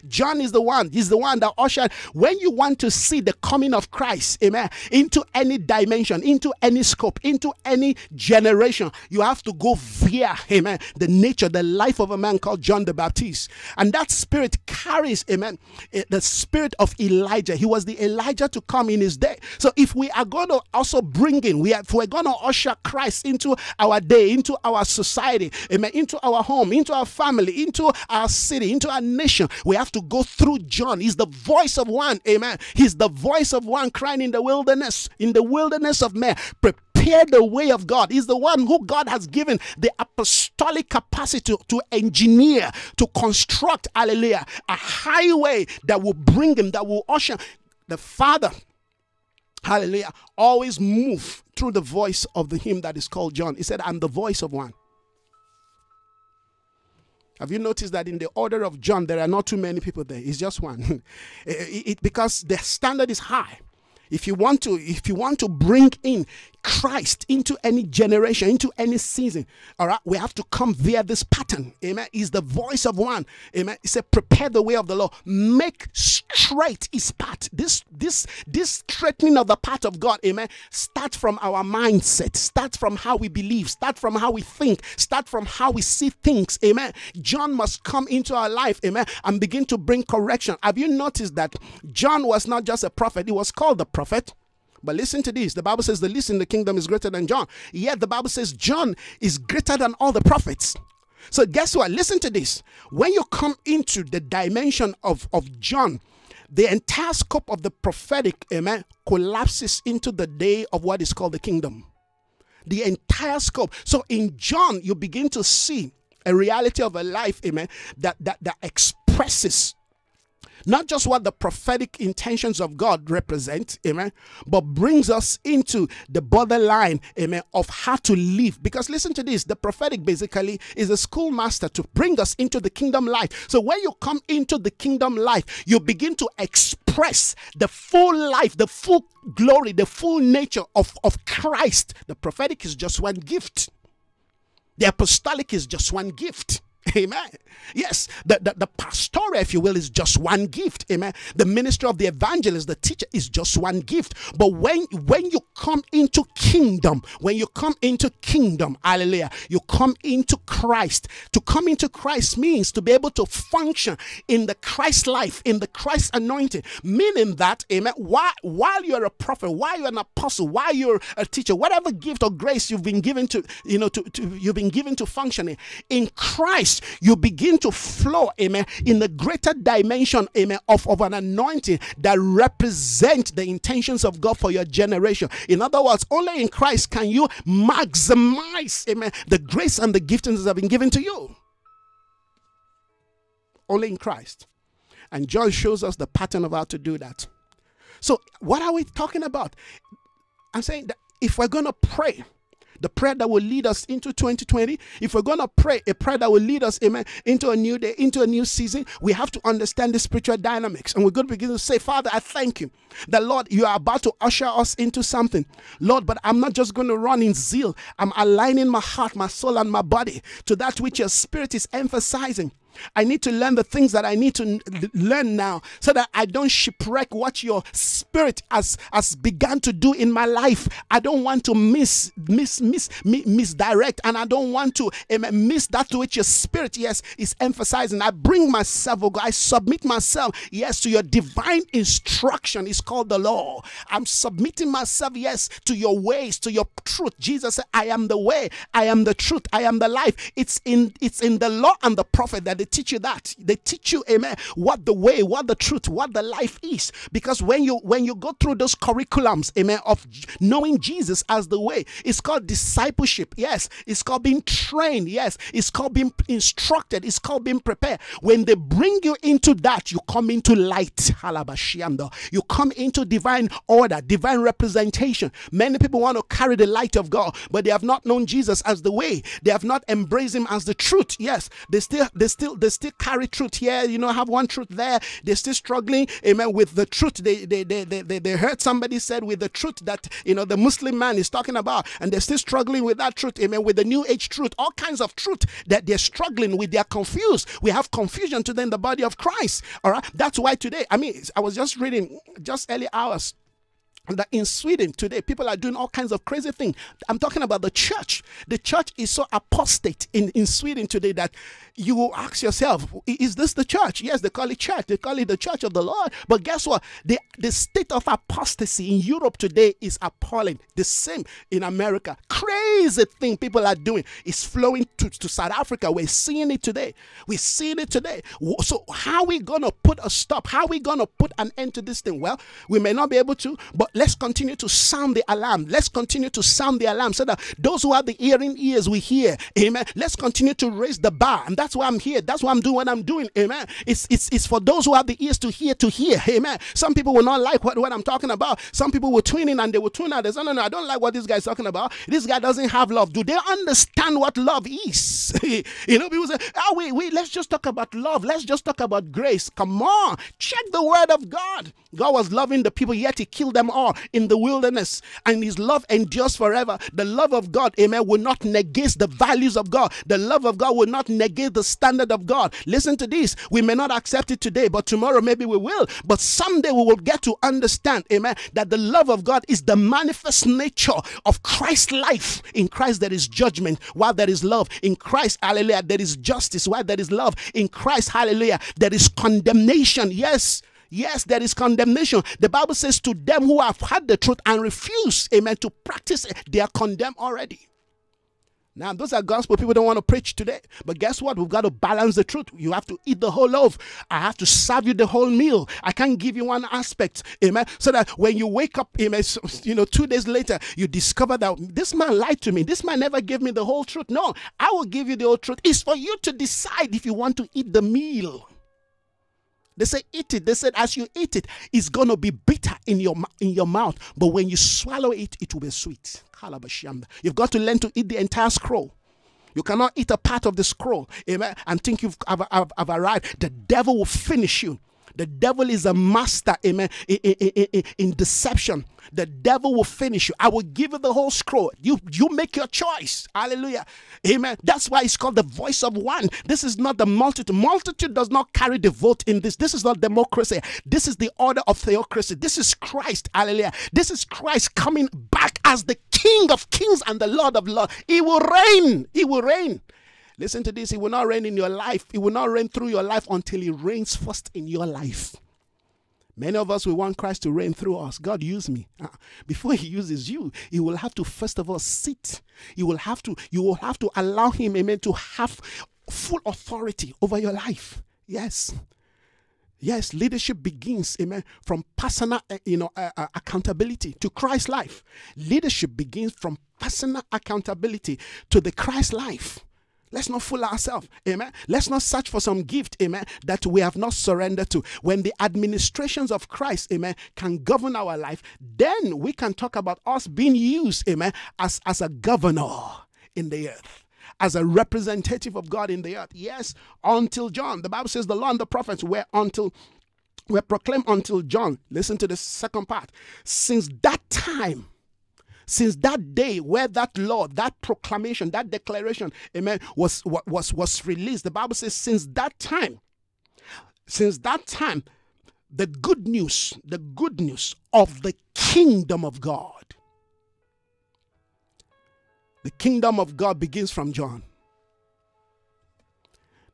John is the one, he's the one that ushered. When you want to see the coming of Christ, amen, into any dimension, into any scope, into any generation, you have to go via, amen, the nature, the life of a man called John the Baptist. And that spirit carries, amen, eh, the spirit of Elijah. He was the Elijah to come in his day. So if we are going to also bring in, we are, if we're going to usher Christ into our day, into our society, amen, into our home, into our family, into our city, into our nation. We have to go through John. He's the voice of one, amen. He's the voice of one crying in the wilderness, in the wilderness of man. Prepare the way of God. He's the one who God has given the apostolic capacity to, to engineer, to construct, hallelujah, a highway that will bring him, that will usher the Father hallelujah, always move through the voice of the hymn that is called John. He said, I'm the voice of one. Have you noticed that in the order of John, there are not too many people there? It's just one. *laughs* it, it, because the standard is high if you want to if you want to bring in Christ into any generation, into any season, all right, we have to come via this pattern. Amen. Is the voice of one. Amen. He said, prepare the way of the Lord, make straight his path. This this this straightening of the path of God, amen. Start from our mindset, start from how we believe, start from how we think, start from how we see things. Amen. John must come into our life, amen, and begin to bring correction. Have you noticed that John was not just a prophet, he was called the prophet? But listen to this. The Bible says the least in the kingdom is greater than John. Yet the Bible says John is greater than all the prophets. So guess what? Listen to this. When you come into the dimension of, of John, the entire scope of the prophetic, amen, collapses into the day of what is called the kingdom. The entire scope. So in John, you begin to see a reality of a life, amen, that that, that expresses not just what the prophetic intentions of God represent, amen, but brings us into the borderline, amen, of how to live. Because listen to this the prophetic basically is a schoolmaster to bring us into the kingdom life. So when you come into the kingdom life, you begin to express the full life, the full glory, the full nature of, of Christ. The prophetic is just one gift, the apostolic is just one gift. Amen. Yes, the, the, the pastoral, if you will, is just one gift. Amen. The ministry of the evangelist, the teacher, is just one gift. But when when you come into kingdom, when you come into kingdom, hallelujah, you come into Christ. To come into Christ means to be able to function in the Christ life, in the Christ anointing. Meaning that, amen, while, while you're a prophet, while you're an apostle, while you're a teacher, whatever gift or grace you've been given to, you know, to, to you've been given to functioning in Christ you begin to flow, amen, in the greater dimension, amen, of, of an anointing that represent the intentions of God for your generation. In other words, only in Christ can you maximize, amen, the grace and the giftings that have been given to you. Only in Christ. And John shows us the pattern of how to do that. So, what are we talking about? I'm saying that if we're going to pray, the prayer that will lead us into 2020, if we're going to pray a prayer that will lead us, amen, into a new day, into a new season, we have to understand the spiritual dynamics. And we're going to begin to say, Father, I thank you that, Lord, you are about to usher us into something. Lord, but I'm not just going to run in zeal. I'm aligning my heart, my soul, and my body to that which your spirit is emphasizing. I need to learn the things that I need to learn now so that I don't shipwreck what your spirit has, has begun to do in my life. I don't want to miss, miss, miss, miss misdirect, and I don't want to um, miss that to which your spirit, yes, is emphasizing. I bring myself, oh God, I submit myself, yes, to your divine instruction. It's called the law. I'm submitting myself, yes, to your ways, to your truth. Jesus said, I am the way, I am the truth, I am the life. It's in it's in the law and the prophet that they teach you that. They teach you, amen, what the way, what the truth, what the life is. Because when you when you go through those curriculums, amen, of knowing Jesus as the way, it's called discipleship. Yes, it's called being trained. Yes, it's called being instructed. It's called being prepared. When they bring you into that, you come into light. You come into divine order, divine representation. Many people want to carry the light of God, but they have not known Jesus as the way. They have not embraced him as the truth. Yes, they still they still still they still carry truth here, you know, have one truth there. They're still struggling, amen, with the truth. They they they they, they, they heard somebody said with the truth that you know the Muslim man is talking about, and they're still struggling with that truth, amen, with the new age truth, all kinds of truth that they're struggling with, they're confused. We have confusion today in the body of Christ. All right. That's why today, I mean, I was just reading just early hours that in Sweden today, people are doing all kinds of crazy things. I'm talking about the church. The church is so apostate in, in Sweden today that you will ask yourself, is this the church? Yes, they call it church. They call it the church of the Lord. But guess what? The, the state of apostasy in Europe today is appalling. The same in America. Crazy thing people are doing is flowing to, to South Africa. We're seeing it today. We're seeing it today. So, how are we going to put a stop? How are we going to put an end to this thing? Well, we may not be able to, but let's continue to sound the alarm. Let's continue to sound the alarm so that those who have the hearing ears we hear. Amen. Let's continue to raise the bar. And that's why I'm here. That's why I'm doing what I'm doing. Amen. It's it's it's for those who have the ears to hear to hear. Amen. Some people will not like what, what I'm talking about. Some people will tune in and they will tune out. They say, no, no, I don't like what this guy's talking about. This guy doesn't have love. Do they understand what love is? *laughs* you know, people say, ah, oh, wait, wait, let's just talk about love. Let's just talk about grace. Come on. Check the word of God. God was loving the people, yet he killed them all in the wilderness. And his love endures forever. The love of God, amen, will not negate the values of God. The love of God will not negate the standard of God. Listen to this. We may not accept it today, but tomorrow maybe we will. But someday we will get to understand, amen, that the love of God is the manifest nature of Christ's life. In Christ there is judgment, while there is love. In Christ, hallelujah, there is justice, while there is love. In Christ, hallelujah, there is condemnation. Yes. Yes, there is condemnation. The Bible says to them who have had the truth and refuse, amen, to practice they are condemned already. Now, those are gospel people don't want to preach today. But guess what? We've got to balance the truth. You have to eat the whole loaf. I have to serve you the whole meal. I can't give you one aspect. Amen. So that when you wake up, amen, you know, two days later, you discover that this man lied to me. This man never gave me the whole truth. No, I will give you the whole truth. It's for you to decide if you want to eat the meal. They say eat it. They said as you eat it, it's gonna be bitter in your in your mouth, but when you swallow it, it will be sweet. You've got to learn to eat the entire scroll. You cannot eat a part of the scroll, amen, and think you've have, have, have arrived. The devil will finish you. The devil is a master, amen, in, in, in, in, deception. The devil will finish you. I will give you the whole scroll. You you make your choice. Hallelujah. Amen. That's why it's called the voice of one. This is not the multitude. Multitude does not carry the vote in this. This is not democracy. This is the order of theocracy. This is Christ. Hallelujah. This is Christ coming back as the King of kings and the Lord of lords. He will reign. He will reign. Listen to this. He will not reign in your life. He will not reign through your life until He reigns first in your life. Many of us, we want Christ to reign through us. God, use me. Uh, before He uses you, He will have to first of all sit. You will have to, you will have to allow Him, amen, to have full authority over your life. Yes. Yes, leadership begins, amen, from personal, uh, you know, uh, uh, accountability to Christ's life. Leadership begins from personal accountability to the Christ life. Let's not fool ourselves. Amen. Let's not search for some gift, amen, that we have not surrendered to. When the administrations of Christ, amen, can govern our life, then we can talk about us being used, amen, as, as a governor in the earth. As a representative of God in the earth. Yes, until John. The Bible says the law and the prophets were until were proclaimed until John. Listen to the second part. Since that time, since that day where that law, that proclamation, that declaration, amen, was was was released, the Bible says, since that time, since that time, the good news, the good news of the kingdom of God. The kingdom of God begins from John.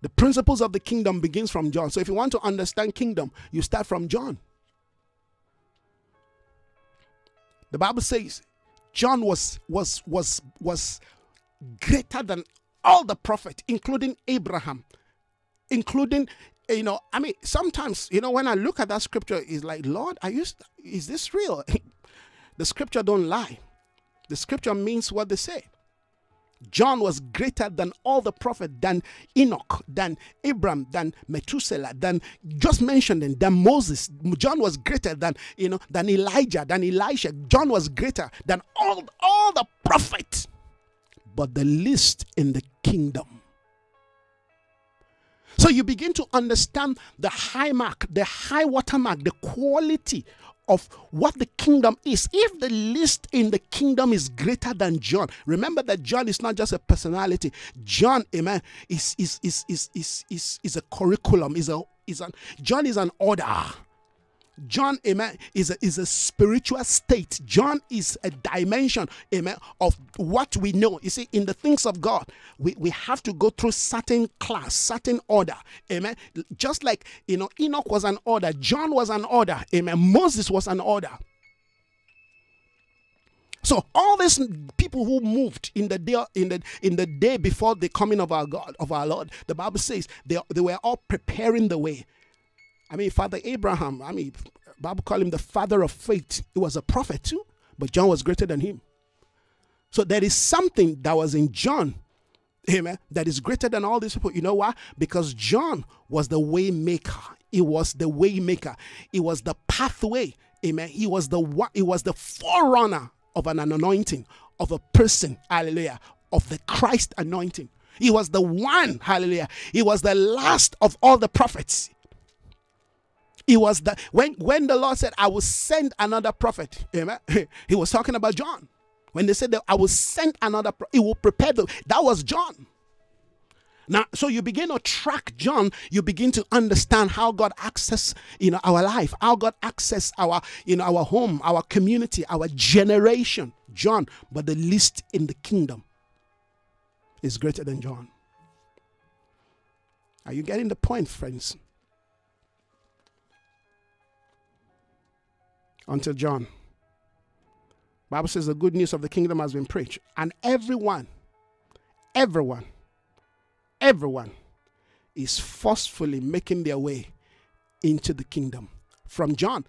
The principles of the kingdom begins from John. So if you want to understand kingdom, you start from John. The Bible says John was was was was greater than all the prophets, including Abraham, including you know. I mean, sometimes you know when I look at that scripture, it's like, Lord, are you? Is this real? *laughs* the scripture don't lie. The scripture means what they say. John was greater than all the prophets, than Enoch, than Abraham, than Methuselah, than just mentioned them, than Moses. John was greater than you know than Elijah, than Elisha. John was greater than all all the prophets, but the least in the kingdom. So you begin to understand the high mark, the high watermark, the quality of what the kingdom is. If the least in the kingdom is greater than John, remember that John is not just a personality. John, amen, is is is is is is, is a curriculum, is a is an John is an order. John, amen, is a, is a spiritual state. John is a dimension, amen, of what we know. You see, in the things of God, we, we have to go through certain class, certain order, amen. Just like, you know, Enoch was an order, John was an order, amen. Moses was an order. So all these people who moved in the day in the in the day before the coming of our God of our Lord, the Bible says they, they were all preparing the way. I mean, Father Abraham, I mean, Bible called him the father of faith. He was a prophet too, but John was greater than him. So there is something that was in John, amen, that is greater than all these people. You know why? Because John was the way maker. He was the way maker. He was the pathway. Amen. He was the he was the forerunner of an anointing of a person. Hallelujah. Of the Christ anointing. He was the one, hallelujah. He was the last of all the prophets. He was that when when the Lord said, I will send another prophet, amen. *laughs* He was talking about John. When they said that I will send another, he will prepare the that was John. Now, so you begin to track John, you begin to understand how God access, you know, our life, how God access our, you know, our home, our community, our generation. John, but the least in the kingdom is greater than John. Are you getting the point, friends? Until John. Bible says the good news of the kingdom has been preached, and everyone, everyone, everyone is forcefully making their way into the kingdom. From John,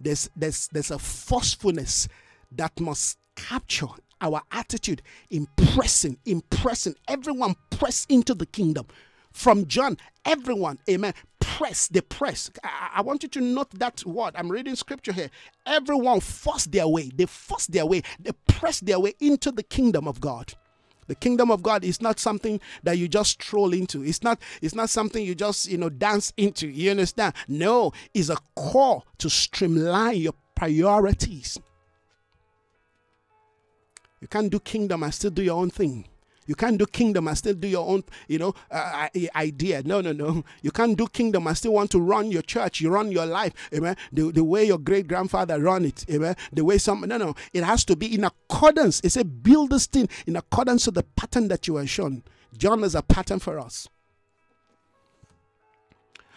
there's there's there's a forcefulness that must capture our attitude, impressing, impressing everyone press into the kingdom. From John, everyone, amen, press, they press. I, I, want you to note that word. I'm reading scripture here. Everyone force their way. They force their way. They press their way into the kingdom of God. The kingdom of God is not something that you just stroll into. It's not, it's not something you just, you know, dance into. You understand? No, it's a call to streamline your priorities. You can't do kingdom and still do your own thing. You can't do kingdom and still do your own, you know, uh, idea. No, no, no. You can't do kingdom and still want to run your church. You run your life, amen. The, the way your great grandfather run it, amen. The way some, no, no. It has to be in accordance. It's a build this thing in accordance to the pattern that you are shown. John is a pattern for us.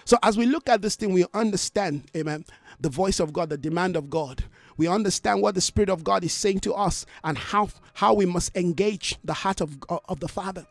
So as we look at this thing, we understand, amen, the voice of God, the demand of God we understand what the Spirit of God is saying to us and how, how we must engage the heart of, of the Father.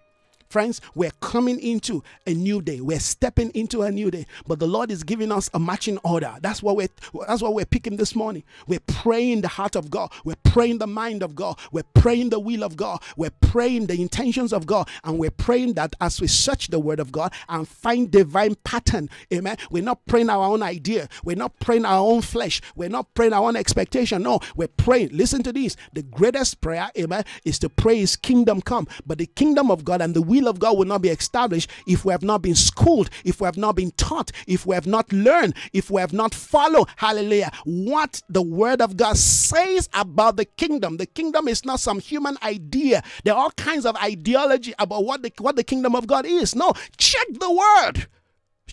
Friends, we're coming into a new day. We're stepping into a new day. But the Lord is giving us a matching order. That's what we're that's what we're picking this morning. We're praying the heart of God. We're praying the mind of God. We're praying the will of God. We're praying the intentions of God. And we're praying that as we search the word of God and find divine pattern, amen. We're not praying our own idea. We're not praying our own flesh. We're not praying our own expectation. No, we're praying. Listen to this. The greatest prayer, amen, is to pray his kingdom come. But the kingdom of God and the will of God will not be established if we have not been schooled, if we have not been taught, if we have not learned, if we have not followed, hallelujah, what the word of God says about the kingdom. The kingdom is not some human idea. There are all kinds of ideology about what the what the kingdom of God is. No, check the word.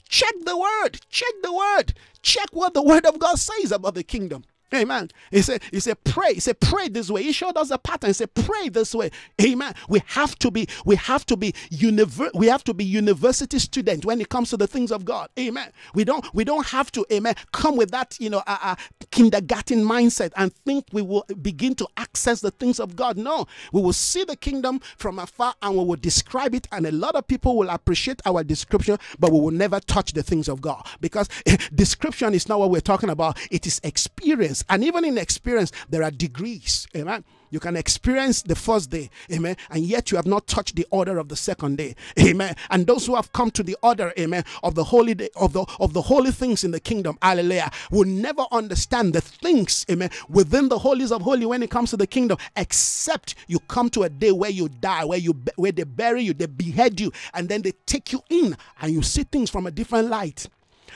Check the word. Check the word. Check what the word of God says about the kingdom. Amen. He said, he said, pray. He said, pray this way. He showed us a pattern. He said, pray this way. Amen. We have to be, we have to be univer- we have to be university student when it comes to the things of God. Amen. We don't, we don't have to, amen, come with that, you know, uh, uh, kindergarten mindset and think we will begin to access the things of God. No, we will see the kingdom from afar and we will describe it. And a lot of people will appreciate our description, but we will never touch the things of God because *laughs* description is not what we're talking about. It is experience and even in experience, there are degrees. Amen. You can experience the first day, amen, and yet you have not touched the order of the second day, amen. And those who have come to the order, amen, of the holy day, of the of the holy things in the kingdom, hallelujah, will never understand the things, amen, within the holies of holy when it comes to the kingdom, except you come to a day where you die, where you where they bury you, they behead you, and then they take you in, and you see things from a different light.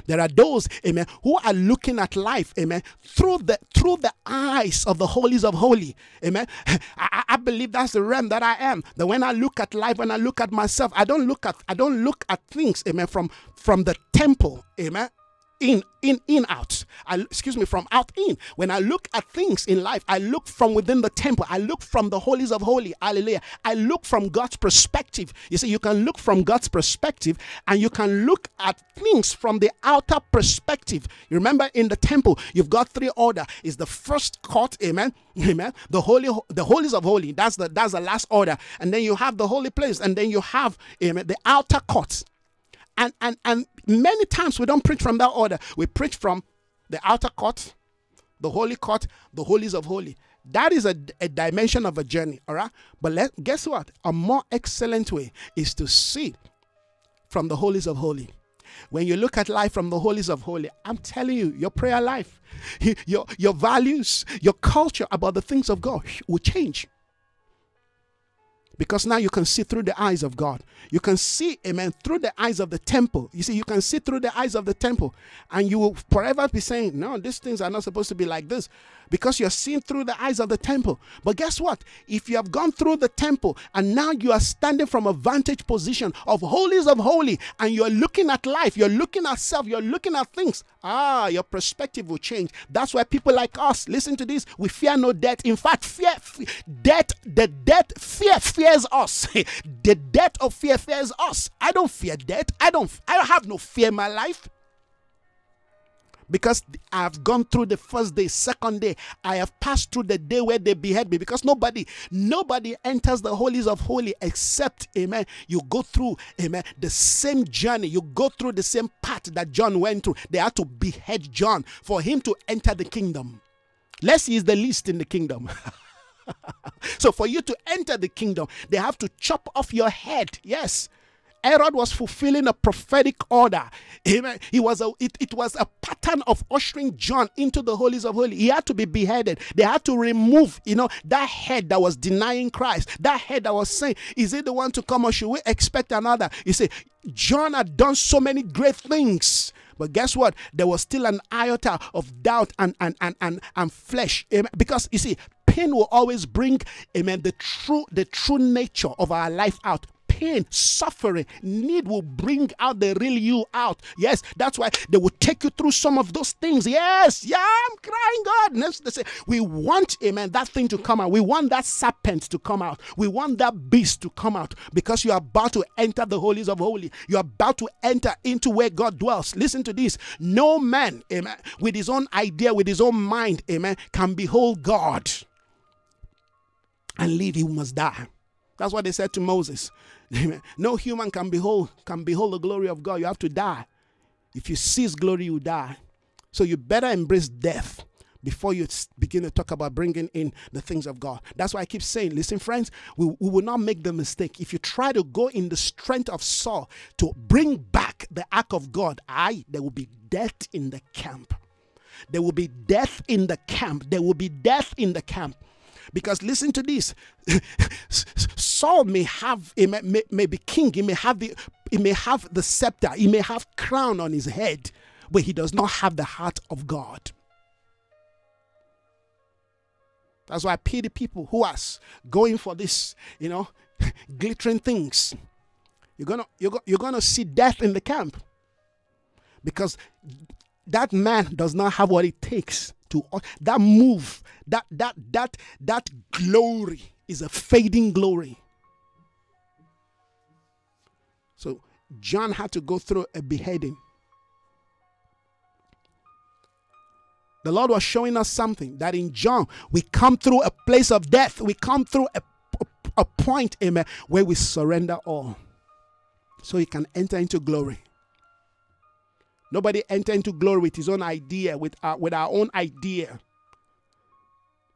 There are those, amen, who are looking at life, amen, through the through the eyes of the holies of holy. Amen. *laughs* I, I believe that's the realm that I am. That when I look at life, when I look at myself, I don't look at I don't look at things, amen, from from the temple, amen in in in out. I, excuse me from out in. When i look at things in life i look from within the temple. I look from the holies of holy hallelujah. I look from god's perspective. You see you can look from god's perspective and you can look at things from the outer perspective. You remember in the temple you've got three order. Is the first court amen *laughs* amen. The holy the holies of holy that's the that's the last order. And then you have the holy place and then you have amen the outer court and and and many times we don't preach from that order. We preach from the outer court, the holy court, the holies of holy. That is a, a dimension of a journey, all right? But let, guess what? A more excellent way is to see from the holies of holy. When you look at life from the holies of holy, I'm telling you, your prayer life, *laughs* your, your values, your culture about the things of God will change. Because now you can see through the eyes of God. You can see, amen, through the eyes of the temple. You see, you can see through the eyes of the temple. And you will forever be saying, no, these things are not supposed to be like this because you're seeing through the eyes of the temple. But guess what? If you have gone through the temple and now you are standing from a vantage position of holies of holy and you're looking at life, you're looking at self, you're looking at things, ah, your perspective will change. That's why people like us, listen to this, we fear no death. In fact, fear, fear death, the death, fear fears us. *laughs* the death of fear fears us. I don't fear death. I don't I have no fear in my life because I have gone through the first day, second day. I have passed through the day where they behead me because nobody, nobody enters the holies of holy except, amen. You go through, amen, the same journey. You go through the same path that John went through. They had to behead John for him to enter the kingdom. Lest he is the least in the kingdom. *laughs* so for you to enter the kingdom, they have to chop off your head. Yes. Herod was fulfilling a prophetic order. Amen. He was a, it, it was a pattern of ushering John into the holies of holy. He had to be beheaded. They had to remove, you know, that head that was denying Christ. That head that was saying, "Is it the one to come, or should we expect another?" You see, John had done so many great things. But guess what? There was still an iota of doubt and and and and, and flesh. Amen. Because you see, pain will always bring, amen, the true the true nature of our life out pain, suffering, need will bring out the real you out. Yes, that's why they will take you through some of those things. Yes, yeah, I'm crying, God. they say, we want, amen, that thing to come out. We want that serpent to come out. We want that beast to come out because you are about to enter the holies of holy. You are about to enter into where God dwells. Listen to this. No man, amen, with his own idea, with his own mind, amen, can behold God and live. He must die. That's what they said to Moses. No human can behold can behold the glory of God. You have to die. If you seize glory, you die. So you better embrace death before you begin to talk about bringing in the things of God. That's why I keep saying, listen, friends, we, we will not make the mistake. If you try to go in the strength of Saul to bring back the ark of God, I there will be death in the camp. There will be death in the camp. There will be death in the camp. Because listen to this *laughs* Saul may have, he may, may, may be king, he may have the he may have the scepter, he may have crown on his head, but he does not have the heart of God. That's why I pity people who are going for this, you know, *laughs* glittering things. You're gonna you're, you're gonna see death in the camp because that man does not have what it takes to that move that that that that glory is a fading glory. So john had to go through a beheading. The lord was showing us something that in john we come through a place of death. We come through a, a, a point amen where we surrender all. So he can enter into glory Nobody enter into glory with his own idea, with our, with our own idea.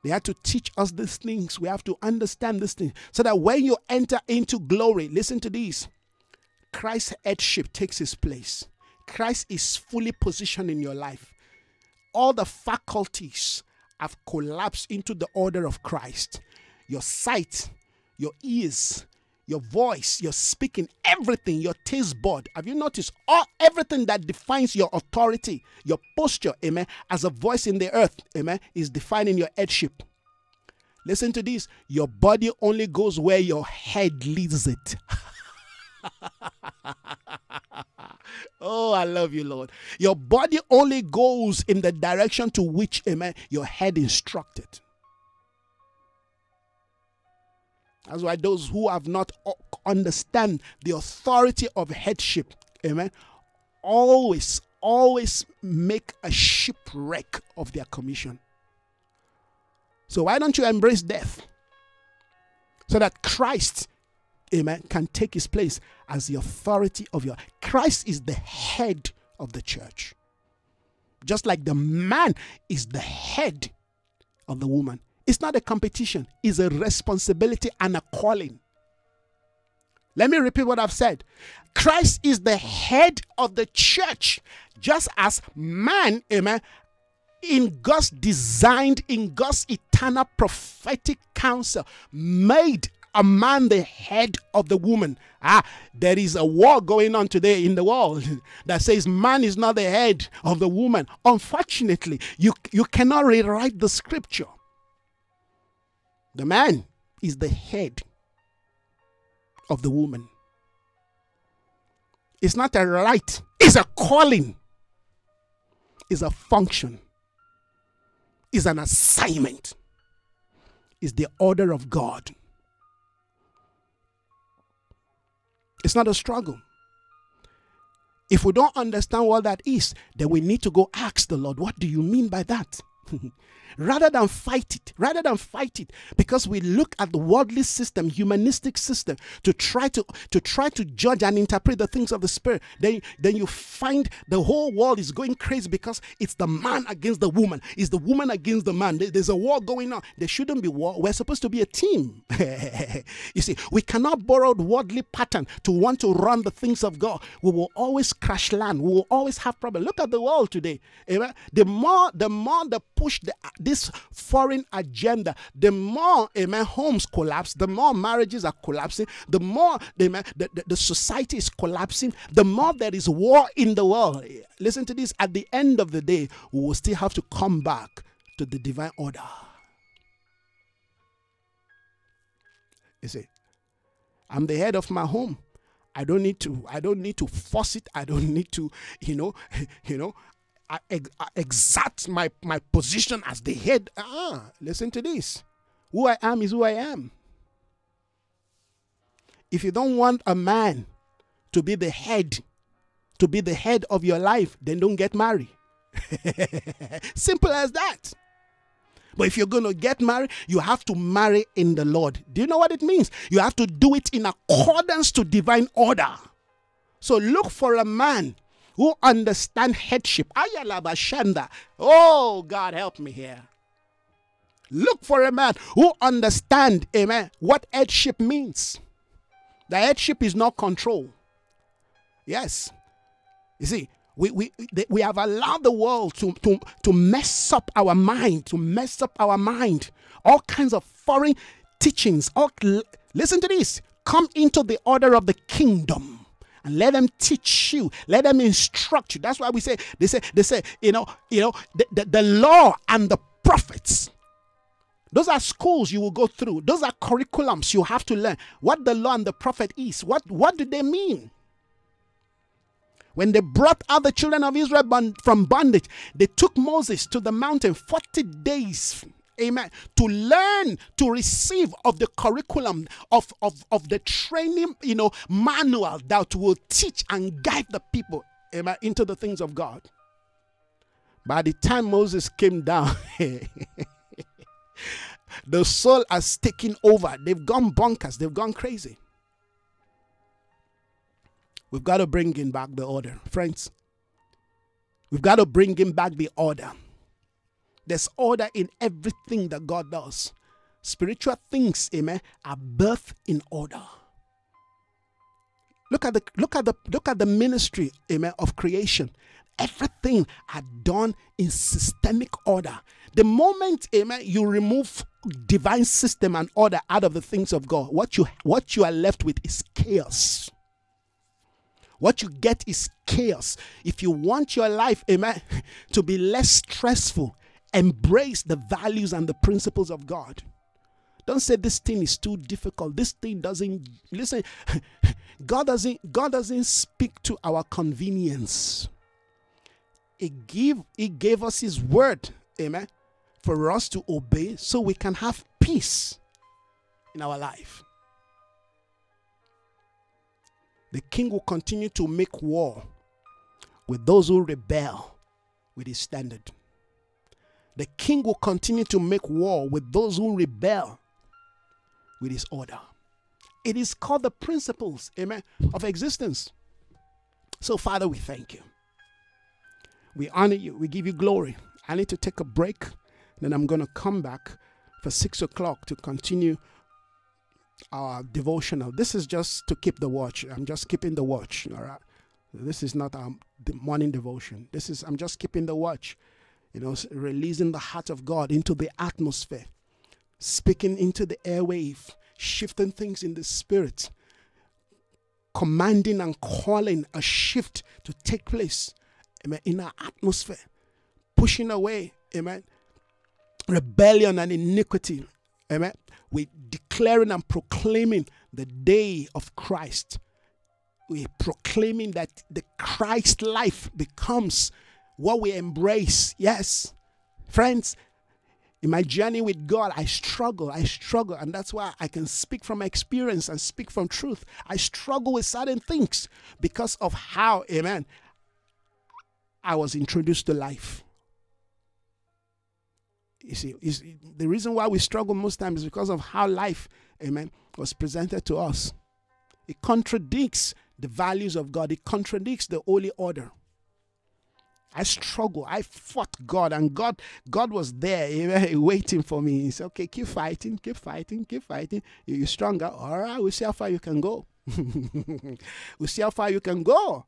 They had to teach us these things. We have to understand these things so that when you enter into glory, listen to these Christ's headship takes his place. Christ is fully positioned in your life. All the faculties have collapsed into the order of Christ. Your sight, your ears, your voice, your speaking, everything, your taste bud. Have you noticed all everything that defines your authority, your posture, amen, as a voice in the earth, amen, is defining your headship. Listen to this your body only goes where your head leads it. *laughs* oh, I love you, Lord. Your body only goes in the direction to which, amen, your head instructed. That's why those who have not understand the authority of headship, amen, always, always make a shipwreck of their commission. So why don't you embrace death? So that Christ, amen, can take his place as the authority of your Christ is the head of the church. Just like the man is the head of the woman. It's not a competition, it's a responsibility and a calling. Let me repeat what I've said. Christ is the head of the church, just as man, amen, in God's designed, in God's eternal prophetic counsel, made a man the head of the woman. Ah, there is a war going on today in the world *laughs* that says man is not the head of the woman. Unfortunately, you, you cannot rewrite the scripture. The man is the head of the woman. It's not a right, it's a calling, it's a function, it's an assignment, it's the order of God. It's not a struggle. If we don't understand what that is, then we need to go ask the Lord, what do you mean by that? *laughs* rather than fight it, rather than fight it, because we look at the worldly system, humanistic system, to try to to try to judge and interpret the things of the spirit, then then you find the whole world is going crazy because it's the man against the woman, it's the woman against the man. There's a war going on. There shouldn't be war. We're supposed to be a team. *laughs* you see, we cannot borrow the worldly pattern to want to run the things of God. We will always crash land. We will always have problems. Look at the world today. Eh, the more the more the push the, uh, this foreign agenda, the more amen, homes collapse, the more marriages are collapsing, the more amen, the, the, the society is collapsing, the more there is war in the world. Listen to this at the end of the day, we will still have to come back to the divine order. You see, I'm the head of my home. I don't need to. I don't need to force it. I don't need to. You know. *laughs* You know. I, I exert my, my position as the head. Ah, listen to this. Who I am is who I am. If you don't want a man to be the head, to be the head of your life, then don't get married. *laughs* Simple as that. But if you're going to get married, you have to marry in the Lord. Do you know what it means? You have to do it in accordance to divine order. So look for a man who understand headship. Ayalabashanda. Oh, God help me here. Look for a man who understand, amen, what headship means. The headship is not control. Yes. You see, we, we, we have allowed the world to, to, to mess up our mind, to mess up our mind. All kinds of foreign teachings. All, listen to this. Come into the order of the kingdom and let them teach you let them instruct you that's why we say they say they say you know you know the, the, the law and the prophets those are schools you will go through. Those are curriculums you have to learn. What the law and the prophet is. What, what do they mean? When they brought out the children of Israel from bondage, they took Moses to the mountain 40 days amen to learn to receive of the curriculum of, of, of the training you know manual that will teach and guide the people amen into the things of god by the time moses came down *laughs* the soul has taken over. They've gone bonkers. They've gone crazy. We've got to bring in back the order, friends. We've got to bring in back the order. There's order in everything that God does. Spiritual things, amen, are birthed in order. Look at the look at the look at the ministry, amen, of creation. Everything are done in systemic order. The moment, amen, you remove divine system and order out of the things of God, what you what you are left with is chaos. What you get is chaos. If you want your life, amen, *laughs* to be less stressful, embrace the values and the principles of God. Don't say this thing is too difficult. This thing doesn't listen. *laughs* God doesn't God doesn't speak to our convenience. He give he gave us his word. Amen for us to obey so we can have peace in our life. The king will continue to make war with those who rebel with his standard. The king will continue to make war with those who rebel with his order. It is called the principles, amen, of existence. So, Father, we thank you. We honor you. We give you glory. I need to take a break. Then I'm going to come back for six o'clock to continue our devotional. This is just to keep the watch. I'm just keeping the watch. All right. This is not um, our morning devotion. This is I'm just keeping the watch. You know, releasing the heart of God into the atmosphere, speaking into the airwave, shifting things in the spirit, commanding and calling a shift to take place amen, in our atmosphere, pushing away, amen, rebellion and iniquity. Amen. We're declaring and proclaiming the day of Christ. We're proclaiming that the Christ life becomes what we embrace. Yes. Friends, in my journey with God, I struggle. I struggle. And that's why I can speak from experience and speak from truth. I struggle with certain things because of how, amen, I was introduced to life. You see, the reason why we struggle most times is because of how life, amen, was presented to us. It contradicts the values of God, it contradicts the holy order. I struggle. I fought God, and God, God was there *laughs* waiting for me. He said, "Okay, keep fighting, keep fighting, keep fighting. You're stronger. All right, we'll see how far you can go. *laughs* we'll see how far you can go."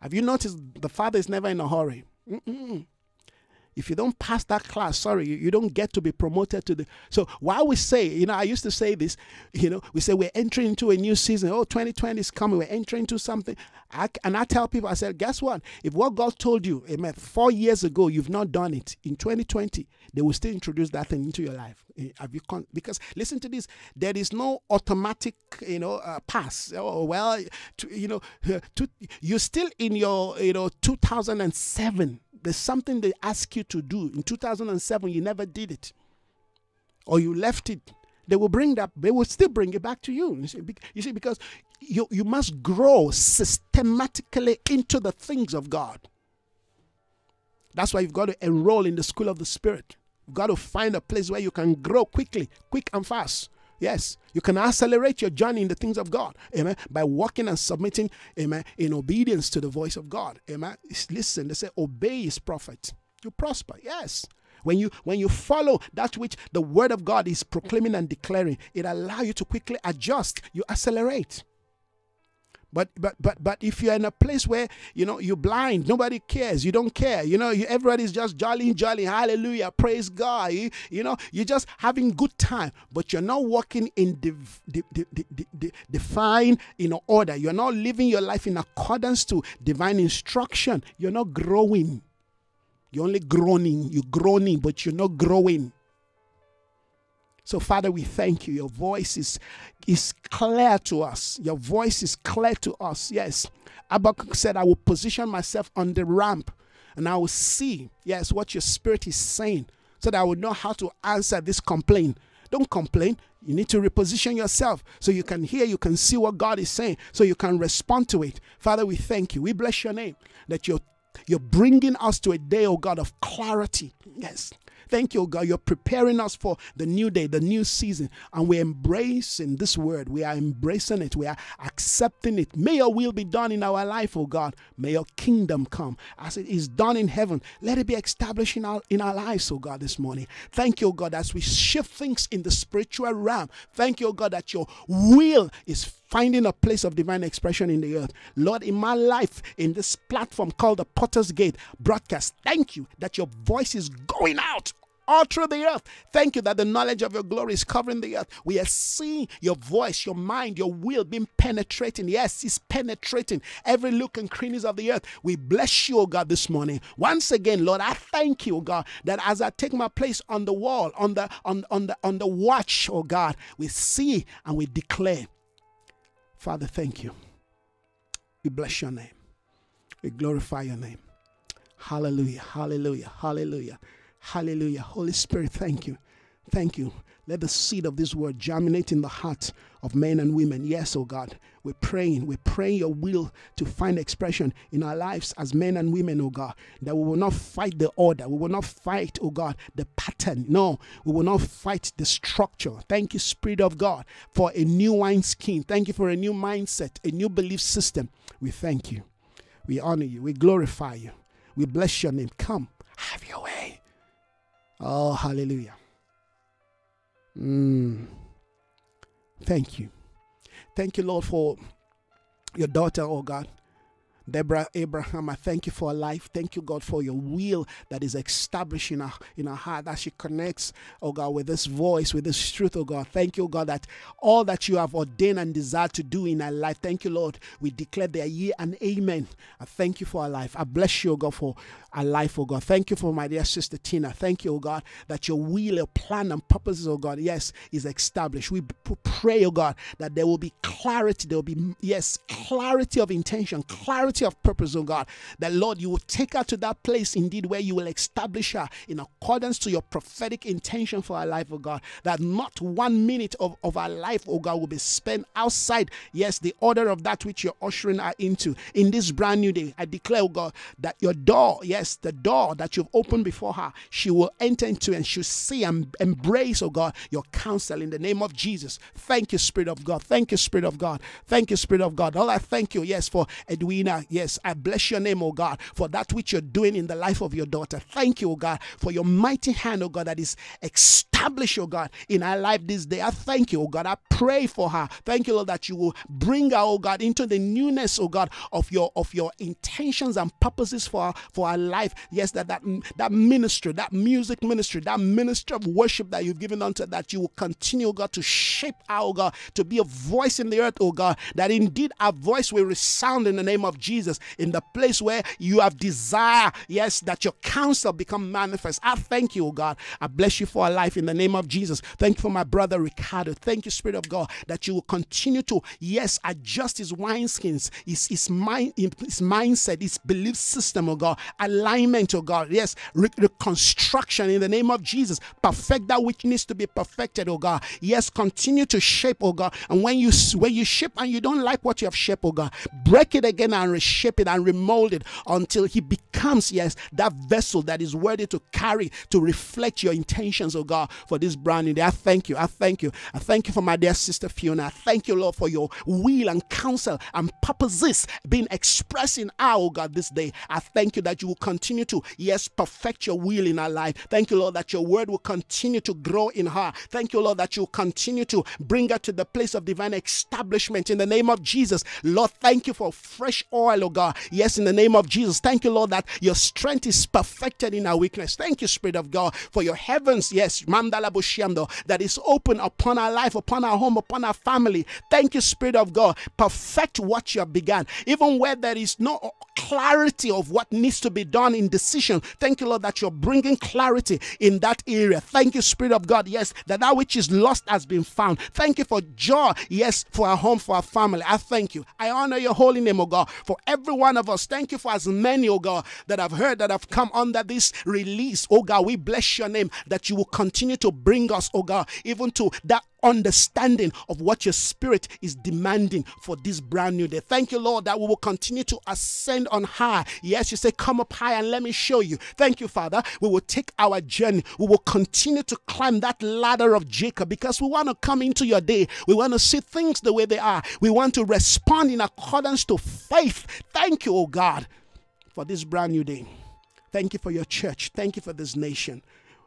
Have you noticed the Father is never in a hurry? Mm-mm. If you don't pass that class, sorry, you, you don't get to be promoted to the. So while we say, you know, I used to say this, you know, we say we're entering into a new season. Oh, 2020 is coming. We're entering into something. I, and I tell people, I said, guess what? If what God told you, amen, four years ago, you've not done it in 2020, they will still introduce that thing into your life. Eh, have you con- because listen to this, there is no automatic, you know, uh, pass. Oh well, to, you know, *laughs* to, you're still in your, you know, 2007 there's something they ask you to do. In 2007 you never did it. Or you left it. They will bring that they will still bring it back to you. You see, you see because you, you must grow systematically into the things of god. That's why you've got to enroll in the school of the spirit. You've got to find a place where you can grow quickly, quick and fast. Yes, you can accelerate your journey in the things of God. Amen. By walking and submitting, amen, in obedience to the voice of God. Amen. Listen, they say, obey his prophet. You prosper. Yes. When you when you follow that which the word of God is proclaiming and declaring, it allows you to quickly adjust. You accelerate. But but but but if you're in a place where you know you're blind, nobody cares. You don't care. You know, you, everybody's just jolly, jolly, hallelujah, praise God. You, you know, you're just having good time, but you're not walking in the the, the divine you know order. You're not living your life in accordance to divine instruction. You're not growing. You're only groaning. You're groaning, but you're not growing. So, Father, we thank you. Your voice is, is clear to us. Your voice is clear to us. Yes. Habakkuk said, I will position myself on the ramp and I will see, yes, what your spirit is saying so that I will know how to answer this complaint. Don't complain. You need to reposition yourself so you can hear, you can see what God is saying, so you can respond to it. Father, we thank you. We bless your name that you're, you're bringing us to a day, oh God, of clarity. Yes. Thank you, God. You're preparing us for the new day, the new season. And we're embracing this word. We are embracing it. We are accepting it. May your will be done in our life, oh God. May your kingdom come as it is done in heaven. Let it be established in our, in our lives, oh God, this morning. Thank you, God, as we shift things in the spiritual realm. Thank you, God, that your will is finding a place of divine expression in the earth. Lord, in my life, in this platform called the Potter's Gate broadcast, thank you that your voice is going out all through the earth. Thank you that the knowledge of your glory is covering the earth. We are seeing your voice, your mind, your will being penetrating. Yes, it's penetrating every look and crannies of the earth. We bless you, O God, this morning. Once again, Lord, I thank you, O God, that as I take my place on the wall, on the on, on the on the watch, oh God, we see and we declare. Father, thank you. We bless your name. We glorify your name. Hallelujah. Hallelujah. Hallelujah. Hallelujah. Holy Spirit, thank you. Thank you. Let the seed of this word germinate in the heart of men and women. Yes, oh God. We're praying. We're praying your will to find expression in our lives as men and women, oh God. That we will not fight the order. We will not fight, oh God, the pattern. No, we will not fight the structure. Thank you, Spirit of God, for a new wine skin. Thank you for a new mindset, a new belief system. We thank you. We honor you. We glorify you. We bless your name. Come, have your way. Oh, hallelujah. Mm. Thank you. Thank you, Lord, for your daughter, oh God. Deborah Abraham, I thank you for her life. Thank you, God, for your will that is established in her, in her heart as she connects, oh God, with this voice, with this truth, oh God. Thank you, God, that all that you have ordained and desired to do in her life. Thank you, Lord. We declare their year and amen. I thank you for her life. I bless you, oh God, for her life, oh God. Thank you for my dear sister Tina. Thank you, oh God, that your will, your plan, and purposes, oh God, yes, is established. We pray, oh God, that there will be clarity. There will be, yes, clarity of intention, clarity clarity of purpose, oh God, that Lord, you will take her to that place indeed where you will establish her in accordance to your prophetic intention for our life, oh God, that not one minute of, of our life, oh God, will be spent outside, yes, the order of that which you're ushering her into. In this brand new day, I declare, oh God, that your door, yes, the door that you've opened before her, she will enter into and she'll see and embrace, oh God, your counsel in the name of Jesus. Thank you, Spirit of God. Thank you, Spirit of God. Thank you, Spirit of God. All I thank you, yes, for Edwina Yes, I bless your name, oh God, for that which you're doing in the life of your daughter. Thank you, oh God, for your mighty hand, oh God, that is established, oh God, in our life this day. I thank you, oh God. I pray for her. Thank you, Lord, that you will bring her, oh God, into the newness, oh God, of your of your intentions and purposes for for our life. Yes, that that that ministry, that music ministry, that ministry of worship that you've given unto that you will continue, oh God, to shape our oh God, to be a voice in the earth, oh God, that indeed our voice will resound in the name of Jesus in the place where you have desire, yes, that your counsel become manifest. I thank you, oh God. I bless you for our life in the name of Jesus. Thank you for my brother Ricardo. Thank you, Spirit of God, that you will continue to, yes, adjust his wineskins, his, his mind, his mindset, his belief system, oh God, alignment, oh God, yes, re- reconstruction in the name of Jesus. Perfect that which needs to be perfected, oh God. Yes, continue to shape, oh God. And when you when you shape and you don't like what you have shaped, oh God, break it again and reshape it and remold it until he becomes, yes, that vessel that is worthy to carry, to reflect your intentions, oh God, for this brand new day. I thank you. I thank you. I thank you for my dear sister Fiona. I thank you, Lord, for your will and counsel and purposes being expressed in our, oh God, this day. I thank you that you will continue to, yes, perfect your will in our life. Thank you, Lord, that your word will continue to grow in her. Thank you, Lord, that you continue to bring her to the place of divine establishment in the name of Jesus. Lord, thank you for fresh oil, oh God. Yes, in the name of Jesus. Thank you, Lord, that your strength is perfected in our weakness. Thank you, Spirit of God, for your heavens, yes, Mandala that is open upon our life, upon our home, upon our family. Thank you, Spirit of God. Perfect what you have begun. Even where there is no clarity of what needs to be done in decision. Thank you, Lord, that you're bringing clarity in that area. Thank you, Spirit of God. Yes, that that which is lost has been found. Thank you for joy. Yes, for our home, for our family. I thank you. I honor your holy name, oh God, for every one of us. Thank you for as many, oh God, that have heard that have come under this release. Oh God, we bless your name that you will continue to bring us, oh God, even to that understanding of what your spirit is demanding for this brand new day. Thank you, Lord, that we will continue to ascend on high. Yes, you say, Come up high and let me show you. Thank you, Father. We will take our journey. We will continue to climb that ladder of Jacob because we want to come into your day. We want to see things the way they are. We want to respond in accordance to faith. Thank you, oh God, for this brand new day. Thank you for your church. Thank you for this nation.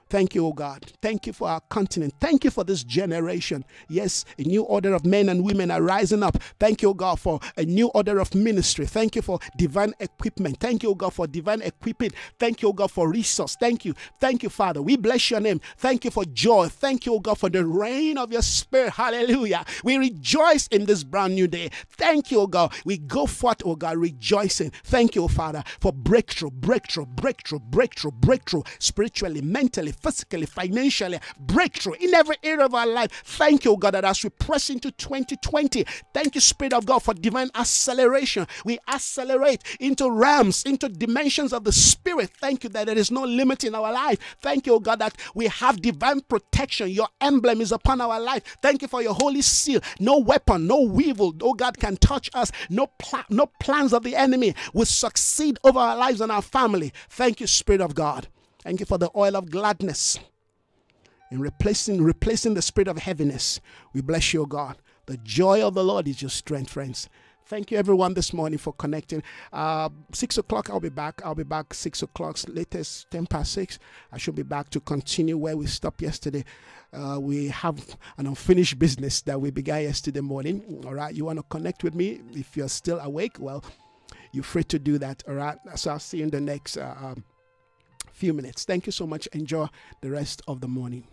Thank you, O God. Thank you for our continent. Thank you for this generation. Yes, a new order of men and women are rising up. Thank you, O God, for a new order of ministry. Thank you for divine equipment. Thank you, O God, for divine equipping. Thank you, O God, for resource. Thank you. Thank you, Father. We bless your name. Thank you for joy. Thank you, O God, for the rain of your spirit. Hallelujah. We rejoice in this brand new day. Thank you, O God. We go forth, O God, rejoicing. Thank you, Father, for breakthrough, breakthrough, breakthrough, breakthrough, breakthrough, spiritually, mentally, physically, financially, breakthrough in every area of our life. Thank you, God, that as we press into 2020, thank you, Spirit of God, for divine acceleration. We accelerate into realms, into dimensions of the Spirit. Thank you that there is no limit in our life. Thank you, God, that we have divine protection. Your emblem is upon our life. Thank you for your holy seal. No weapon, no weevil, oh God, can touch us. No, pl- no plans of the enemy will succeed over our lives and our family. Thank you, Spirit of God. Thank you for the oil of gladness in replacing replacing the spirit of heaviness. We bless you, God. The joy of the Lord is your strength, friends. Thank you, everyone, this morning for connecting. Uh, six o'clock, I'll be back. I'll be back six o'clock, latest ten past six. I should be back to continue where we stopped yesterday. Uh, we have an unfinished business that we began yesterday morning. All right, you want to connect with me if you're still awake? Well, you're free to do that. All right, so I'll see you in the next. Uh, um, few minutes. Thank you so much. Enjoy the rest of the morning.